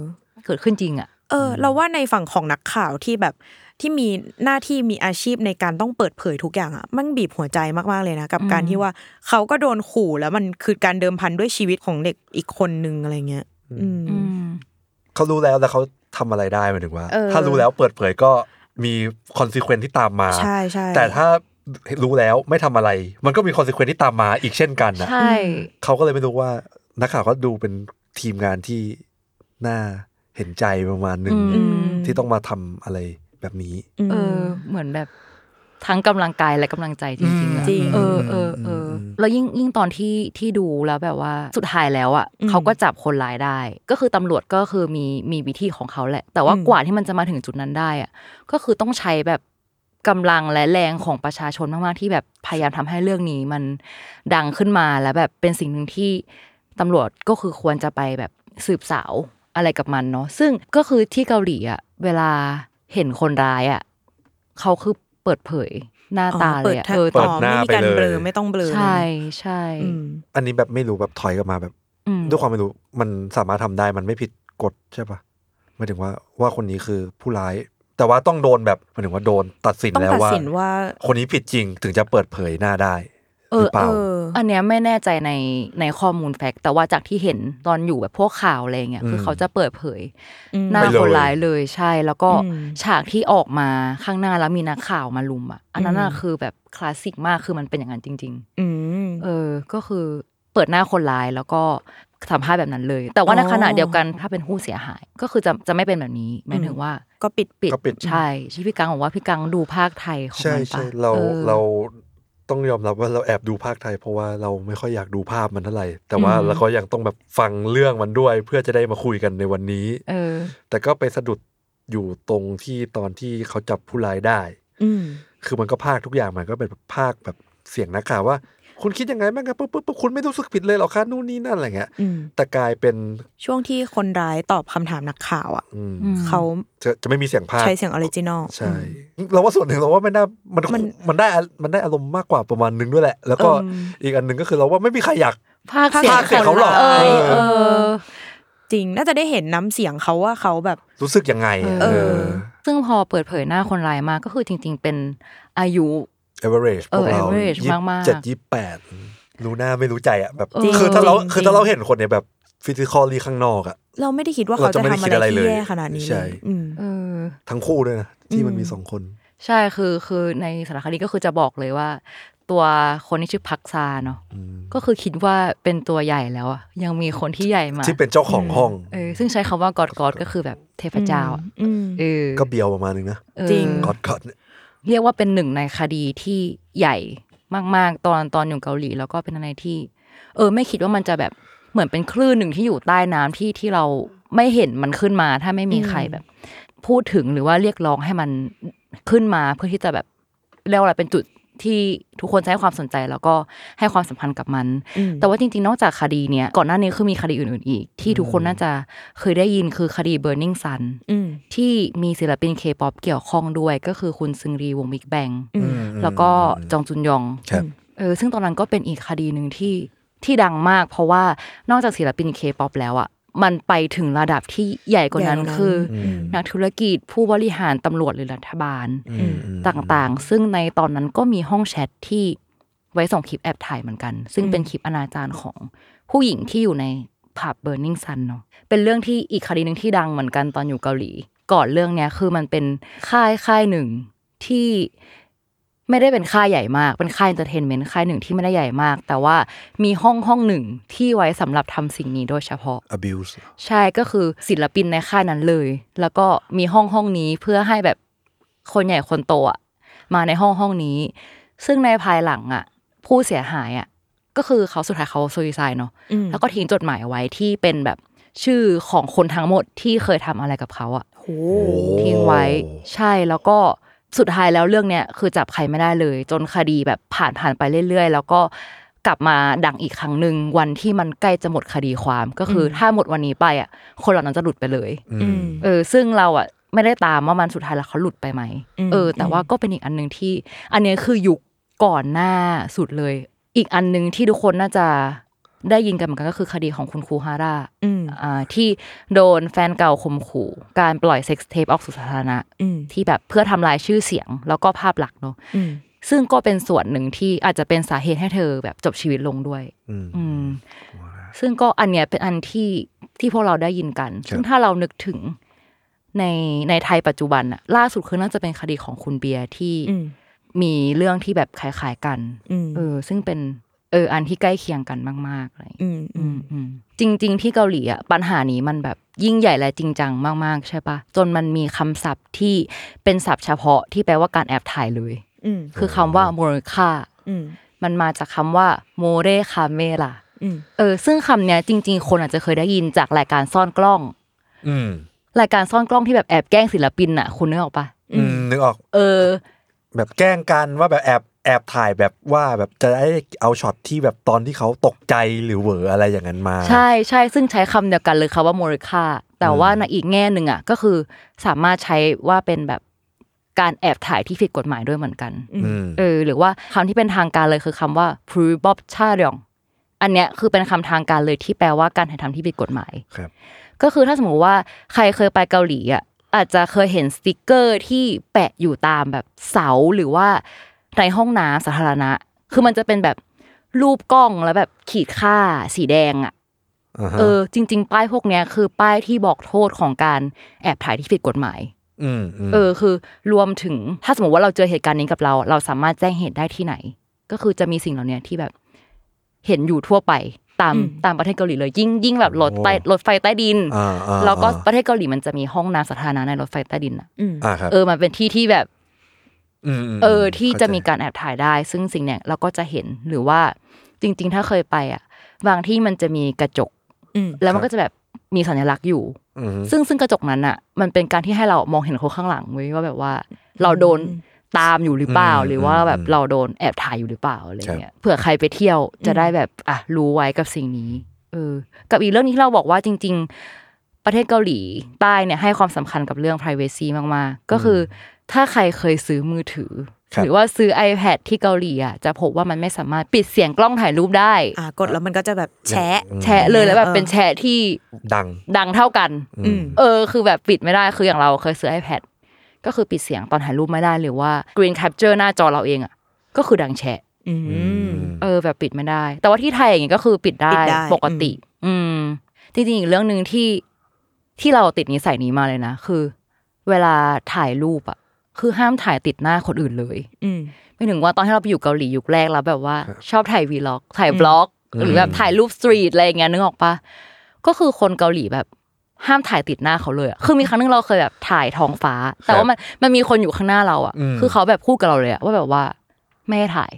เกิดขึ้นจริงอะ เออ เราว่าในฝั่งของนักข่าวที่แบบ ที่มีหน้าที่มีอาชีพในการต้องเปิดเผยทุกอย่างอะมันบีบหัวใจมากๆเลยนะ กับการที่ว่าเขาก็โดนขู่แล้วมันคือการเดิมพันด้วยชีวิตของเด็กอีกคนนึงอะไรเงี้ยอืมอืมเขารู้แล้วแต่เขาทำอะไรได้หมายถึงว่าเออถ้ารู้แล้วเปิดเผยก็มีคอนซ e เควนที่ตามมาใช่ใช่แต่ถ้ารู้แล้วไม่ทำอะไร มันก็มีคอนซ e เควนที่ตามมาอีกเช่นกันนะใช่เขาก็เลยไม่รู้ว่านักข่าวก็ดูเป็นทีมงานที่น่าเห็นใจประมาณหนึ่งอืมที่ต้องมาทำอะไร แบบนี้มเออ เหมือนแบบทั้งกำลังกายและกำลังใจจริงๆอะจริงเออเออเออแล้วยิ่งยิ่งตอนที่ที่ดูแล้วแบบว่าสุดท้ายแล้วอะเขาก็จับคนร้ายได้ ก็คือตำรวจก็คือมีมีวิธีของเขาแหละ แต่ว่าอืมกว่าที่มันจะมาถึงจุดนั้นได้อะก็คือต้องใช้แบบกำลังและแรงของประชาชนมากๆที่แบบพยายามทำให้เรื่องนี้มันดังขึ้นมาแล้วแบบเป็นสิ่งหนึ่งที่ตำรวจก็คือควรจะไปแบบสืบสาวอะไรกับมันเนาะซึ่งก็คือที่เกาหลีอะเวลา เห็นคนร้ายอะเขาคือเปิดเผยหน้าตาอ๋อเลยอะแท็บเออเปิตดอนหน้าไม่มีการไปเลยเบลอไม่ต้องเบลอใช่ใช่อืมอันนี้แบบไม่รู้แบบถอยกลับมาแบบอืมด้วยความไม่รู้มันสามารถทำได้มันไม่ผิดกฎใช่ปะหมายถึงว่าว่าคนนี้คือผู้ร้าย แต่ว่าต้องโดนแบบหมายถึงว่าโดนตัดสินต้องแล้วตัดว่าสินว่า คนนี้ผิดจริงถึงจะเปิดเผยหน้าได้ เอหรืออเปล่าเออ อันเนี้ยไม่แน่ใจในในข้อมูลแฟกต์แต่ว่าจากที่เห็นตอนอยู่แบบพวกข่าวอะไรเงี้ยอืมคือเขาจะเปิดเผยอืมหน้าไปเลยคนร้ายเลยใช่ แล้วก็อืมฉากที่ออกมาข้างหน้าแล้วมีนักข่าวมาลุมอะ อันนั้นน่ะอืมคือแบบคลาสสิกมากคือมันเป็นอย่างนั้นจริงอืมๆเออ ก็คือเปิดหน้าคนร้ายแล้วก็สัมภาษณ์แบบนั้นเลย แต่ว่าในอ๋อขณะเดียวกันถ้าเป็นผู้เสียหาย ก็คือจะจะไม่เป็นแบบนี้หมายถึงว่า ก็ปิดปิดก็ปิดใช่ที่พี่กังบอกว่าพี่กังดูภาคไทยของใช่มันปะใช่เราออเรา ต้องยอมรับว่าเราแอบดูภาคไทย เพราะว่าเราไม่ค่อยอยากดูภาพมันเท่าไหร่ แต่ว่าอืมเราก็ยังต้องแบบฟังเรื่องมันด้วย เพื่อจะได้มาคุยกันในวันนี้เออ แต่ก็ไปสะดุดอยู่ตรงที่ตอนที่เขาจับผู้ร้ายได้ อืมคือมันก็พากย์ทุกอย่างมันก็เป็นแบบพากย์แบบเสียงนักข่าวว่า คุณคิดยังไงบ้างครับปุ๊บปุ๊บปุ๊บคุณไม่รู้สึกผิดเลยเหรอคะนู่นนี่นั่นอะไรเงี้ยอืมแต่กลายเป็นช่วงที่คนร้ายตอบคำถามนักข่าวอะอืมอืมเขาจะจะไม่มีเสียงพากย์ใช้เสียง original ใช่เราว่าส่วนหนึ่งเราว่าไม่น่ามันมันมันได้มันได้อารมณ์มากกว่าประมาณนึงด้วยแหละ แล้วก็อืมอีกอันหนึ่งก็คือเราว่าไม่มีใครอยากพากย์เสียงพากย์เสียงเขาหรอกเออเออเออจริงน่าจะได้เห็นน้ำเสียงเขาว่าเขาแบบรู้สึกยังไงอะเออ ซึ่งพอเปิดเผยหน้าคนร้ายมาก็คือจริง ๆ เป็นอายุ เอเวอเรจพวกเราเออ average ยี่มากๆเจ็ดยี่แปดรู้หน้าไม่รู้ใจอะแบบจริงคือถ้าเราจริงคือถ้าเราเห็นคนเนี่ยแบบ physically ข้างนอกอะเราไม่ได้คิดว่าเราเขาจะจะไม่ได้ทำคิอะดอะไรไรเลยที่แย่ขนาดนี้ใช่เลยอืมเออทั้งคู่ด้วยนะที่มันอืมมีสองคน ใช่คือคือในสารคดีก็คือจะบอกเลยว่า ตัวคนที่ชื่อพักซาเนาะก็คือคิดว่าเป็นตัวใหญ่แล้วอะยังมีคนที่ใหญ่มาที่เป็นเจ้าของห้องเออซึ่งใช้คำว่ากอดกอดก็คือแบบเทพเจ้าอะอืมเออก็เบียวประมาณนึงนะเออจริงกอดกอดเนี่ย เรียกว่าเป็นหนึ่งในคดีที่ใหญ่มาก ๆ ตอนตอนอยู่เกาหลี แล้วก็เป็นอะไรที่ เออ ไม่คิดว่ามันจะแบบเหมือนเป็นคลื่นหนึ่งที่อยู่ใต้น้ำที่ที่เราไม่เห็นมันขึ้นมา ถ้าไม่มีใครแบบ พูดถึงหรือว่าเรียกร้องให้มันขึ้นมาเพื่อที่จะแบบเรียกว่าอะไรเป็นจุด ที่ทุกคนจะให้ความสนใจแล้วก็ให้ความสัมพันธ์กับมันอืมแต่ว่าจริงๆ นอกจากคดีเนี้ยก่อนหน้านี้คือมีคดีอื่นๆอีก ที่ทุกคนน่าจะเคยได้ยินคือคดี Burning Sun อืมที่มีศิลปินเคป๊อปเกี่ยวข้องด้วยก็คือคุณซึงรีวงบิ๊กแบงอืมแล้วก็จองจุนยองครับเออซึ่งตอนนั้นก็เป็นอีกคดีหนึ่งที่ที่ดังมาก เพราะว่านอกจากศิลปินเคป๊อปแล้วอะ มันไปถึงระดับที่ใหญ่กว่านั้นใหญ่กว่านั้นคืออมนักธุรกิจผู้บริหารตำรวจหรือรัฐบาลอืมอืมต่างๆ ซึ่งในตอนนั้นก็มีห้องแชทที่ไว้ส่งคลิปแอบถ่ายเหมือนกัน ซึ่งเป็นคลิปอนาจารของผู้หญิงที่อยู่ในผับ Burning Sun เนาะเป็นเรื่องที่อีกคดีหนึ่งที่ดังเหมือนกันตอนอยู่เกาหลี ก่อนเรื่องเนี้ยคือมันเป็นค่ายค่ายหนึ่งที่ ไม่ได้เป็นค่ายใหญ่มาก เป็นค่าย entertainment ค่ายหนึ่งที่ไม่ได้ใหญ่มาก แต่ว่ามีห้องห้องหนึ่งที่ไว้สำหรับทำสิ่งนี้โดยเฉพาะ abuse ใช่ก็คือศิลปินในค่ายนั้นเลย แล้วก็มีห้องห้องนี้เพื่อให้แบบคนใหญ่คนโตอะมาในห้องห้องนี้ ซึ่งในภายหลังอะผู้เสียหายอะก็คือเขาสุดท้ายเขาซูซายเนาะอืมแล้วก็ทิ้งจดหมายเอาไว้ที่เป็นแบบชื่อของคนทั้งหมดที่เคยทำอะไรกับเขาอะโหทิ้งไว้ ใช่แล้วก็ สุดท้ายแล้วเรื่องเนี้ยคือจับใครไม่ได้เลย จนคดีแบบผ่านผ่านไปเรื่อย ๆ แล้วก็กลับมาดังอีกครั้งหนึ่งวันที่มันใกล้จะหมดคดีความก็คืออถ้าหมดวันนี้ไปอะ คนเหล่านั้นจะหลุดไปเลยอืมเออ ซึ่งเราอะไม่ได้ตามว่ามันสุดท้ายแล้วเขาหลุดไปไหมอืมเออ แต่ว่าก็เป็นอีกอันหนึ่งที่ อันเนี้ยคือยุคก่อนหน้าสุดเลย อีกอันหนึ่งที่ทุกคนน่าจะ ได้ยินกันเหมือนกันก็คือคดีของคุณครูฮาร่าอืมอ่าที่โดนแฟนเก่าข่มขู่ การปล่อยเซ็กซ์เทปออกสู่สาธารณะอืมที่แบบเพื่อทำลายชื่อเสียง แล้วก็ภาพลักษณ์เนาะอืมซึ่งก็เป็นส่วนหนึ่งที่อาจจะเป็นสาเหตุให้เธอแบบจบชีวิตลงด้วยอืมอืมซึ่งก็อันเนี้ยเป็นอันที่ที่พวกเราได้ยินกัน ซึ่งถ้าเรานึกถึงในในไทยปัจจุบันอะล่าสุดคือน่าจะเป็นคดีของคุณเบียร์ที่อืมมีเรื่องที่แบบคล้ายๆกันอืมเออ ซึ่งเป็น เอออันที่ใกล้เคียงกันมากๆอะไรอย่างเงี้ยอืมอือืมมอืมจริง ๆ ที่เกาหลีอะปัญหานี้มันแบบยิ่งใหญ่และจริงจังมากๆใช่ปะจนมันมีคำศัพท์ที่เป็นศัพท์เฉพาะที่แปลว่าการแอบถ่ายเลยอืมคือคำว่า 몰카 อืมมันมาจากคำว่า 몰래카메라 อืมเออ ซึ่งคำเนี้ยจริง ๆ คนอาจจะเคยได้ยินจากรายการซ่อนกล้องอืมรายการซ่อนกล้องที่แบบแอบแกล้งศิลปินอะ คุณนึกออกปะอืมนึกออก เออ แบบแกล้งกันว่าแบบแอบ แอบถ่ายแบบว่าแบบจะได้เอาช็อตที่แบบตอนที่เขาตกใจหรือเหวออะไรอย่างนั้นมา ใช่ใช่ซึ่งใช้คำเดียวกันเลยค่ะว่า 몰카 แต่ว่าในอีกแง่หนึ่งอะก็คือสามารถใช้ว่าเป็นแบบการแอบถ่ายที่ผิดกฎหมายด้วยเหมือนกันอืมเออหรือว่าคำที่เป็นทางการเลยคือคำว่า p r u b o b c h a r y o n อันเนี้ยคือเป็นคำทางการเลยที่แปลว่าการถ่ายทำที่ผิดกฎหมายครับ ก็คือถ้าสมมติว่าใครเคยไปเกาหลีอะอาจจะเคยเห็นสติกเกอร์ที่แปะอยู่ตามแบบเสาหรือว่า ในห้องน้ำสาธารณะ คือมันจะเป็นแบบรูปกล้องแล้วแบบขีดค่าสีแดงอะอ่าฮะเออ จริง ๆ ป้ายพวกเนี้ยคือป้ายที่บอกโทษของการแอบถ่ายที่ผิดกฎหมายอืมอืมเออคือรวมถึงถ้าสมมติว่าเราเจอเหตุการณ์นี้กับเรา เราสามารถแจ้งเหตุได้ที่ไหน ก็คือจะมีสิ่งเหล่านี้ที่แบบเห็นอยู่ทั่วไปตามตามประเทศเกาหลีเลย ยิ่งยิ่งแบบรถใต้รถไฟใต้ดินอ่าอ่าแล้วก็อ่าประเทศเกาหลีมันจะมีห้องน้ำสาธารณะในรถไฟใต้ดินอะอืมอ่าครับเออมันเป็นที่ที่แบบมม เออที่จะมีเข้าใจการแอบถ่ายได้ ซึ่งสิ่งเนี้ยเราก็จะเห็นหรือว่าจริง ๆ ถ้าเคยไปอะบางที่มันจะมีกระจกอืมแล้วมันก็จะแบบมีสัญลักษณ์อยู่อืมซึ่งซึ่งกระจกนั้นอะ มันเป็นการที่ให้เรามองเห็นคนข้างหลังเว้ยว่าแบบว่า เราโดนตามอยู่หรือเปล่า หรือว่าแบบเราโดนแอบถ่ายอยู่หรือเปล่าอะไรเงี้ยเผื่อใครไปเที่ยวจะได้แบบอะรู้ไว้กับสิ่งนี้ เออ กับอีกเรื่องนี้ที่เราบอกว่าจริง ๆ ประเทศเกาหลีใต้เนี่ยให้ความสำคัญกับเรื่อง p r i เวซีมากๆ ก็คือ ถ้าใครเคยซื้อมือถือครับหรือว่าซื้อ iPad ที่เกาหลีอะจะพบว่ามันไม่สามารถปิดเสียงกล้องถ่ายรูปได้อ่ากดแล้วมันก็จะแบบแชะแชะเลยแล้วแบบเป็นแชะที่ดังดังเท่ากันอืมเออ คือแบบปิดไม่ได้คืออย่างเราเคยซื้อ iPad ก็คือปิดเสียงตอนถ่ายรูปไม่ได้หรือว่า Green Capture หน้าจอเราเองอะก็คือดังแชะอืมเออแบบปิดไม่ได้ แต่ว่าที่ไทยอย่างงี้ก็คือปิดได้ปิดได้ปกติ อืมจริงๆอีกเรื่องหนึ่งที่ที่เราติดนิสัยนี้มาเลยนะ คือ เวลาถ่ายรูปอะ คือห้ามถ่ายติดหน้าคนอื่นเลย อืมไม่ถึงว่าตอนที่เราไปอยู่เกาหลียุคแรกแล้วแบบว่าครับชอบถ่ายวีล็อกถ่ายบล็อก หรือแบบถ่ายรูปสตรีทอะไรอย่างเงี้ยนึกออกปะก็คือคนเกาหลีแบบห้ามถ่ายติดหน้าเขาเลยอะคือมีครั้งหนึงเราเคยแบบถ่ายท้องฟ้า แต่ว่ามันมันมีคนอยู่ข้างหน้าเราอะอืมคือเขาแบบพูดกับเราเลยอะว่าแบบว่าไม่ให้ถ่าย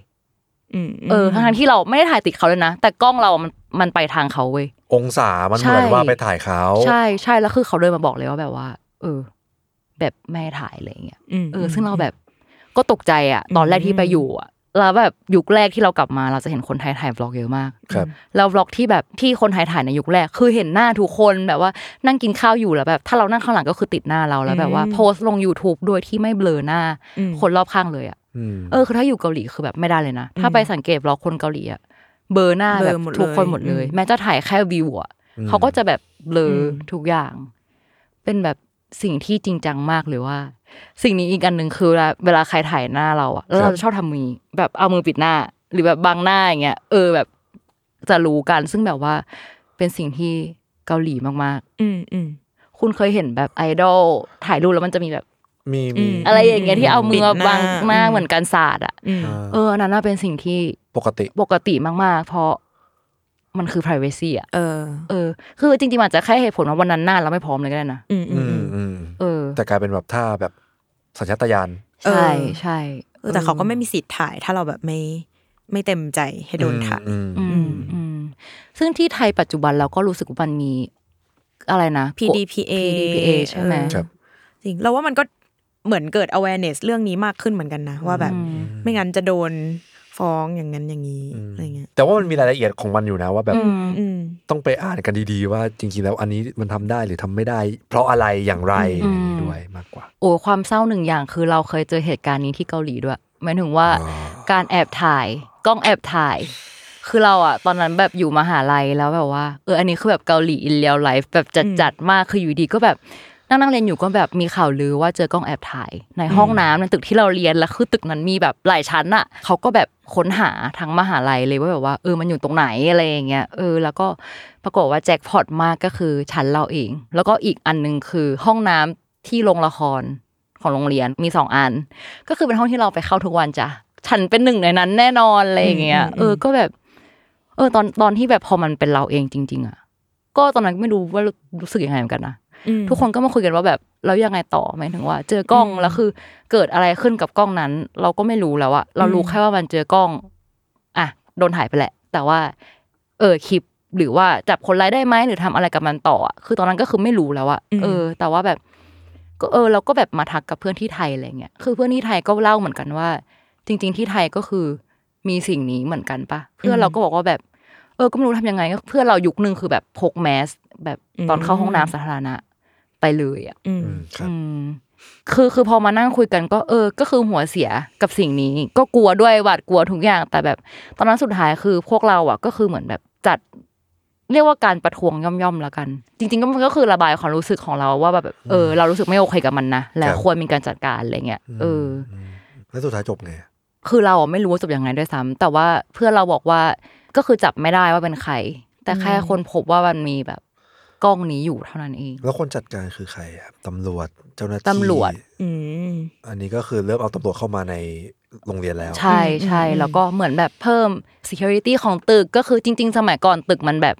อืมเออทั้งๆที่เราไม่ได้ถ่ายติดเขาเลยนะ แต่กล้องเรา มันมันไปทางเขาเว้ย องศา มันใช่เหมือนว่าไปถ่ายเขา ใช่ ใช่ แล้วคือเขาเดินมาบอกเลยว่าแบบว่า เออ แบบไม่ให้ถ่ายอะไรอย่างเงี้ยมเออ ซึ่งเราแบบก็ตกใจอะ ตอนแรกที่ไปอยู่อะแล้วแบบยุคแรกที่เรากลับมาเราจะเห็นคนไทยถ่ายบล็อกเยอะมากครับแล้วบล็อกที่แบบที่คนไทยถ่ายในยุคแรก คือเห็นหน้าทุกคนแบบว่านั่งกินข้าวอยู่แล้วแบบ ถ้าเรานั่งข้างหลังก็คือติดหน้าเราแล้วแบบว่าโพสต์ลง YouTube โดยที่ไม่เบลอหน้า คนรอบข้างเลยอะอืมเออคือถ้าอยู่เกาหลีคือแบบไม่ได้เลยนะ ถ้าไปสังเกตบล็อกคนเกาหลีอะเบลอหน้าแบบทุกคนหมดเลย แม้จะถ่ายแค่วิวอะเขาก็จะแบบเบลอทุกอย่าง เป็นแบบ สิ่งที่จริงจังมากเลยว่า สิ่งนี้อีกอันหนึ่งคือเวลาเวลาใครถ่ายหน้าเราอะแล้วเราจะชอบทำมือแบบเอามือปิดหน้า หรือแบบบังหน้าอย่างเงี้ยเออแบบจะรู้กันซึ่งแบบว่าเป็นสิ่งที่เกาหลีมากอืมอืมๆคุณเคยเห็นแบบไอดอลถ่ายรูปแล้วมันจะมีแบบมีมีอะไรอย่างเงี้ยที่เอามือปิดหน้าบังหน้าอืมเหมือนกันศาสตร์อะอืมอ่าเอออันนั้นน่าเป็นสิ่งที่ปกติปกติมากๆ เพราะ มันคือ privacy อะเออ เออ คือจริงๆมันอาจจะแค่เหตุผลว่าวันนั้นหน้าเราไม่พร้อมเลยก็ได้นะอืมอือืมมอืมเออ แต่กลายเป็นแบบท่าแบบสัญชาตญาณเออใช่ใช่เออแต่เขาก็ไม่มีสิทธิ์ถ่ายถ้าเราแบบไม่ไม่เต็มใจให้โดนถ่ายอืมอืมอืมซึ่งที่ไทยปัจจุบันเราก็รู้สึกว่ามันมีอะไรนะ PDPA PDPA ใช่ไหมเออครับจริงเราว่ามันก็เหมือนเกิด awareness เรื่องนี้มากขึ้นเหมือนกันนะ ว่าแบบไม่งั้นจะโดน ฟ้องอย่างนั้นอย่างนี้อะไรเงี้ยแต่ว่ามันมีรายละเอียดของมันอยู่นะว่าแบบอืมอืมต้องไปอ่านกันดีๆ ว่าจริงๆแล้วอันนี้มันทำได้หรือทำไม่ได้ เพราะอะไรอย่างไรอืมอย่างนี้ด้วยมากกว่า โอ้ความเศร้าหนึ่งอย่างคือเราเคยเจอเหตุการณ์นี้ที่เกาหลีด้วยหมายถึงว่าอ๋อการแอบถ่ายกล้องแอบถ่าย คือเราอะตอนนั้นแบบอยู่มหาลัยแล้วแบบว่าเอออันนี้คือแบบเกาหลีอินเลียลไลฟ์แบบจัดจัดๆมากคืออยู่ดีก็แบบ นั่งนั่งเรียนอยู่ก็แบบมีข่าวลือว่าเจอกล้องแอบถ่าย ในห้องน้ำในตึกที่เราเรียนแล้วคือตึกนั้นมีแบบหลายชั้นอะเขาก็แบบค้นหาทั้งมหาลัยเลยว่าแบบว่าเออมันอยู่ตรงไหนอะไรอย่างเงี้ยเออแล้วก็ปรากฏว่าแจ็คพอตมากก็คือชั้นเราเอง แล้วก็อีกอันหนึงคือห้องน้ำที่โรงละครของโรงเรียนมีสองอัน ก็คือเป็นห้องที่เราไปเข้าทุกวันจ้ะฉันเป็นหนึ่งในนั้นแน่นอนอะไรอย่างเงี้ยอืมอืมเออก็แบบ เออ ตอนตอนที่แบบพอมันเป็นเราเองจริง ๆ อะ ก็ตอนนั้นไม่รู้ว่ารู้สึกยังไงเหมือนกันนะอืม ทุกคนก็มาคุยกันว่าแบบแล้วยังไงต่อหมายถึงว่า เจอกล้องอืมแล้วคือ เกิดอะไรขึ้นกับกล้องนั้น เราก็ไม่รู้แล้วอะเรารู้อืมแค่ว่ามันเจอกล้อง อะโดนถ่ายไปแหละ แต่ว่า เออคลิปหรือว่าจับคนร้ายได้ไหมหรือทำอะไรกับมันต่ออะคือตอนนั้นก็คือไม่รู้แล้วอะเออ แต่ว่าแบบ ก็เออ เราก็แบบมาทักกับเพื่อนที่ไทยอะไรเงี้ยคือเพื่อนที่ไทยก็เล่าเหมือนกันว่า จริง ๆ ที่ไทยก็คือมีสิ่งนี้เหมือนกันปะเพื่อนเราก็บอกว่าแบบ เออก็ไม่รู้ทำยังไงก็เพื่อนเรายุคนึงคือแบบพกแมสแบบตอนเข้าห้องน้ำสาธารณะ ไปเลยอะอืมอืมครับอืมคือคือพอมานั่งคุยกันก็เออ ก็คือหัวเสียกับสิ่งนี้ ก็กลัวด้วยหวาดกลัวทุกอย่าง แต่แบบ ตอนนั้นสุดท้ายคือพวกเราอะ ก็คือเหมือนแบบจัด เรียกว่าการประท้วงย่อมๆแล้วกัน จริง ๆ ก็มันก็คือระบายความรู้สึกของเราว่าแบบเออ เรารู้สึกไม่โอเคกับมันนะและครับควรมีการจัดการอะไรเงี้ยเอออมแล้วสุดท้ายจบไงคือเราอะไม่รู้ว่าจบยังไงด้วยซ้ำแต่ว่าเพื่อนเราบอกว่าก็คือจับไม่ได้ว่าเป็นใคร แต่แค่คนพบว่ามันมีแบบ กล้องนี้อยู่เท่านั้นเอง แล้วคนจัดการคือใครครับตำรวจเจ้าหน้าที่ตำรวจ อืมอันนี้ก็คือเริ่มเอาตำรวจเข้ามาในโรงเรียนแล้ว ใช่ใช่อืมแล้วก็เหมือนแบบเพิ่ม security ของตึกก็คือจริง ๆ สมัยก่อนตึกมันแบบ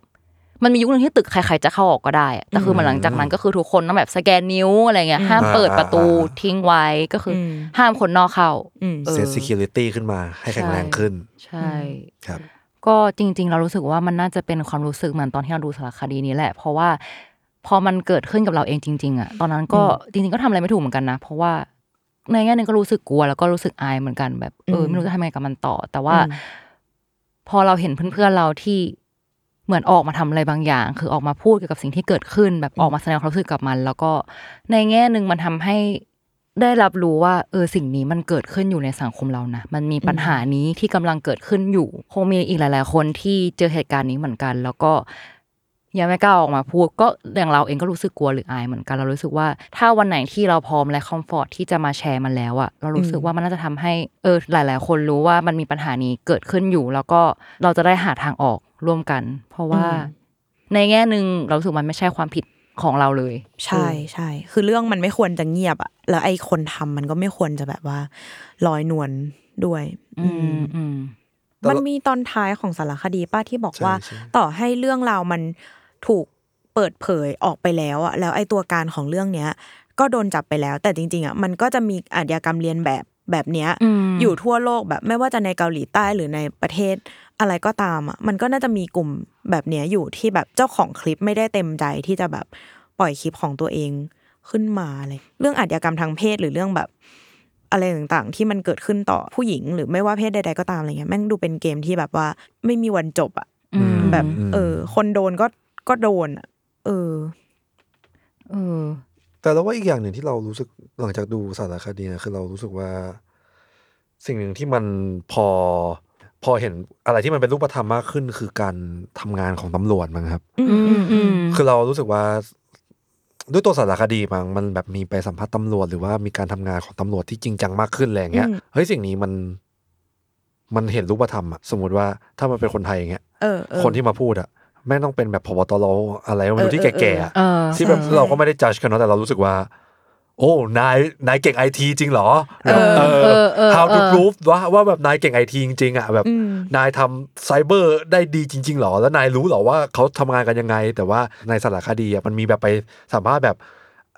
มันมียุคหนึงที่ตึกใครๆจะเข้าออกก็ได้อะแต่คือมันหลังจากนั้นก็คือทุกคนต้องแบบสแกนนิ้วอะไรเงี้ยห้ามเปิดประตูทิ้งไว้ก็คืออมห้ามคนนอกเข้าอืมเออเซต security ขึ้นมาให้แข็งแรงขึ้น ใช่ครับ ก็จริง ๆ เรารู้สึกว่ามันน่าจะเป็นความรู้สึกเหมือนตอนที่เราดูสารคดีนี้แหละ เพราะว่าพอมันเกิดขึ้นกับเราเองจริง ๆอะตอนนั้นก็จริง ๆ ก็ทำอะไรไม่ถูกเหมือนกันนะ เพราะว่าในแง่หนึงก็รู้สึกกลัว แล้วก็รู้สึกอายเหมือนกันแบบเออไม่รู้จะทำยังไงกับมันต่อ แต่ว่าอืมพอเราเห็นเพื่อนๆเราที่เหมือนออกมาทำอะไรบางอย่าง คือออกมาพูดเกี่ยวกับสิ่งที่เกิดขึ้น แบบออกมาแสดงความรู้สึกกับมัน แล้วก็ในแง่หนึ่งมันทำให้ ได้รับรู้ว่าเออสิ่งนี้มันเกิดขึ้นอยู่ในสังคมเรานะมันมีปัญหานี้ที่กำลังเกิดขึ้นอยู่ คงมีอีกหลาย ๆ คนที่เจอเหตุการณ์นี้เหมือนกัน แล้วก็ยังไม่กล้าออกมาพูดก็อย่างเราเองก็รู้สึกกลัวหรืออายเหมือนกันเรารู้สึกว่า ถ้าวันไหนที่เราพร้อมและคอมฟอร์ทที่จะมาแชร์มันแล้วอะเรารู้สึกว่ามันน่าจะทำให้เออหลาย ๆ คนรู้ว่ามันมีปัญหานี้เกิดขึ้นอยู่ แล้วก็เราจะได้หาทางออกร่วมกัน เพราะว่าในแง่หนึ่งเรารู้สึกมันไม่ใช่ความผิด ของเราเลย ใช่ใช่ คือเรื่องมันไม่ควรจะเงียบอะแล้วไอ้คนทำมันก็ไม่ควรจะแบบว่าลอยนวลด้วย อืมอืมแต่มันเรามีตอนท้ายของสารคดีป้าที่บอกใช่ว่าใช่ต่อให้เรื่องราวมันถูกเปิดเผยออกไปแล้วอะแล้วไอ้ตัวการของเรื่องเนี้ย ก็โดนจับไปแล้ว แต่จริง ๆอะมันก็จะมีอาชญากรรมเรียนแบบแบบเนี้ยอืมอยู่ทั่วโลกแบบไม่ว่าจะในเกาหลีใต้หรือในประเทศ อะไรก็ตามอะมันก็น่าจะมีกลุ่มแบบเนี้ยอยู่ที่แบบเจ้าของคลิปไม่ได้เต็มใจที่จะแบบปล่อยคลิปของตัวเองขึ้นมาอะไรเรื่องอาชญากรรมทางเพศหรือเรื่องแบบอะไรต่างๆ ที่มันเกิดขึ้นต่อผู้หญิง หรือไม่ว่าเพศใดๆก็ตามอะไรเงี้ยแม่งดูเป็นเกมที่แบบว่าไม่มีวันจบอะอืมแบบอืมเออ คนโดนก็ก็โดนอะเออเออ แต่เราว่าอีกอย่างหนึ่งที่เรารู้สึกหลังจากดูสารคดีนะคือเรารู้สึกว่า สิ่งหนึ่งที่มันพอ พอเห็นอะไรที่มันเป็นรูปธรรมมากขึ้น คือการทำงานของตำรวจมั้งครับอืมอืมคือเรารู้สึกว่า ด้วยตัวสารคดีมั้งมันแบบมีไปสัมภาษณ์ตำรวจหรือว่ามีการทำงานของตำรวจที่จริงจังมากขึ้นอะไรอย่างเงี้ยอืมเฮ้ยสิ่งนี้มัน มันเห็นรูปธรรมอะสมมติว่าถ้ามันเป็นคนไทยอย่างเงี้ยเออเออคนที่มาพูดอะแม่งต้องเป็นแบบพบตรอะไรไม่รู้ที่เออเออแก่ๆอะเออที่แบบใช่เราก็ไม่ได้จัดกันเนาะแต่เรารู้สึกว่า โอ้นายนายเก่งไอทีจริงเหรอเออเอเอออเออ how to เออ prove ว่าว่าแบบนายเก่งไอทีจริงๆอะแบบอืมนายทำไซเบอร์ได้ดีจริงๆเหรอ แล้วนายรู้เหรอว่าเขาทำงานกันยังไง แต่ว่าในสารคดีอะมันมีแบบไปสัมภาษณ์แบบ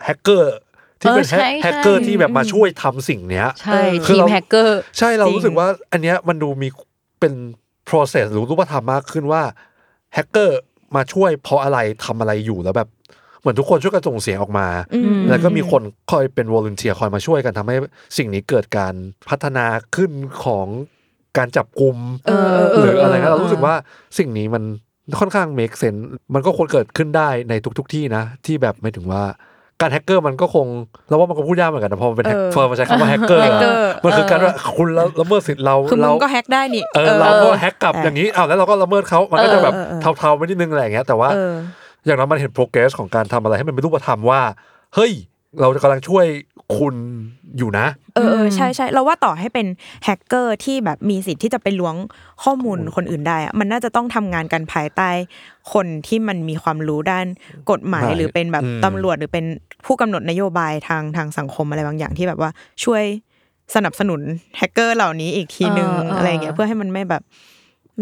แฮกเกอร์ที่เป็นเออใช่แฮกเกอร์ใช่ที่แบบมาช่วยทำสิ่งเนี้ยใช่คือทีมเราแฮกเกอร์ใช่เราจริงรู้สึกว่าอันเนี้ยมันดูมีเป็น process หรือรูปธรรมมากขึ้นว่าแฮกเกอร์มาช่วยเพราะอะไรทำอะไรอยู่แล้วแบบ เหมือนทุกคนช่วยกันส่งเสียงออกมาอืมแล้วก็มีคนคอยเป็นวอล u n เทียคอยมาช่วยกันทำให้สิ่งนี้เกิดการพัฒนาขึ้นของการจับกลุ่มเออเออเออหรืออะไรเออนะเรารู้สึกว่าสิ่งนี้มันค่อนข้าง make sense มันก็ควรเกิดขึ้นได้ในทุกๆที่นะ ที่แบบไม่ถึงว่าการแฮกเกอร์มันก็คงเราว่ามันก็พูดยากเหมือนกันนะพอมันเป็นแฮกเออพอมันใช้คำว่าแฮกเกอร์แฮกเกอร์มันคือเออการว่าคุณละละเมิดสิทธิ์เราคือมึเรางก็แฮ็กได้นี่เออเราก็แฮกกลับเออออย่างนี้อ้าวแล้วเราก็ละเมิดเขามันก็จะแบบเออเออเออเทาๆไปนิดนึงอะไรอย่างเงี้ยแต่ว่าเอออย่างนั้นมันเห็น progress ของการทำอะไรให้มันเป็นรูปธรรมว่า เฮ้ย เรากำลังช่วยคุณอยู่นะเออเออใช่ใช่เราว่าต่อให้เป็นแฮกเกอร์ที่แบบมีสิทธิ์ที่จะไปล้วงข้อมูลคนอื่นได้อะมันน่าจะต้องทำงานกันภายใต้ คนที่มันมีความรู้ด้านกฎหมายใช่หรือเป็นแบบอืมตำรวจหรือเป็นผู้กำหนดนโยบายทางทางสังคมอะไรบางอย่างที่แบบว่าช่วยสนับสนุนแฮกเกอร์เหล่านี้อีกทีนึงเออเออออะไรเงี้ยเพื่อให้มันไม่แบบไม่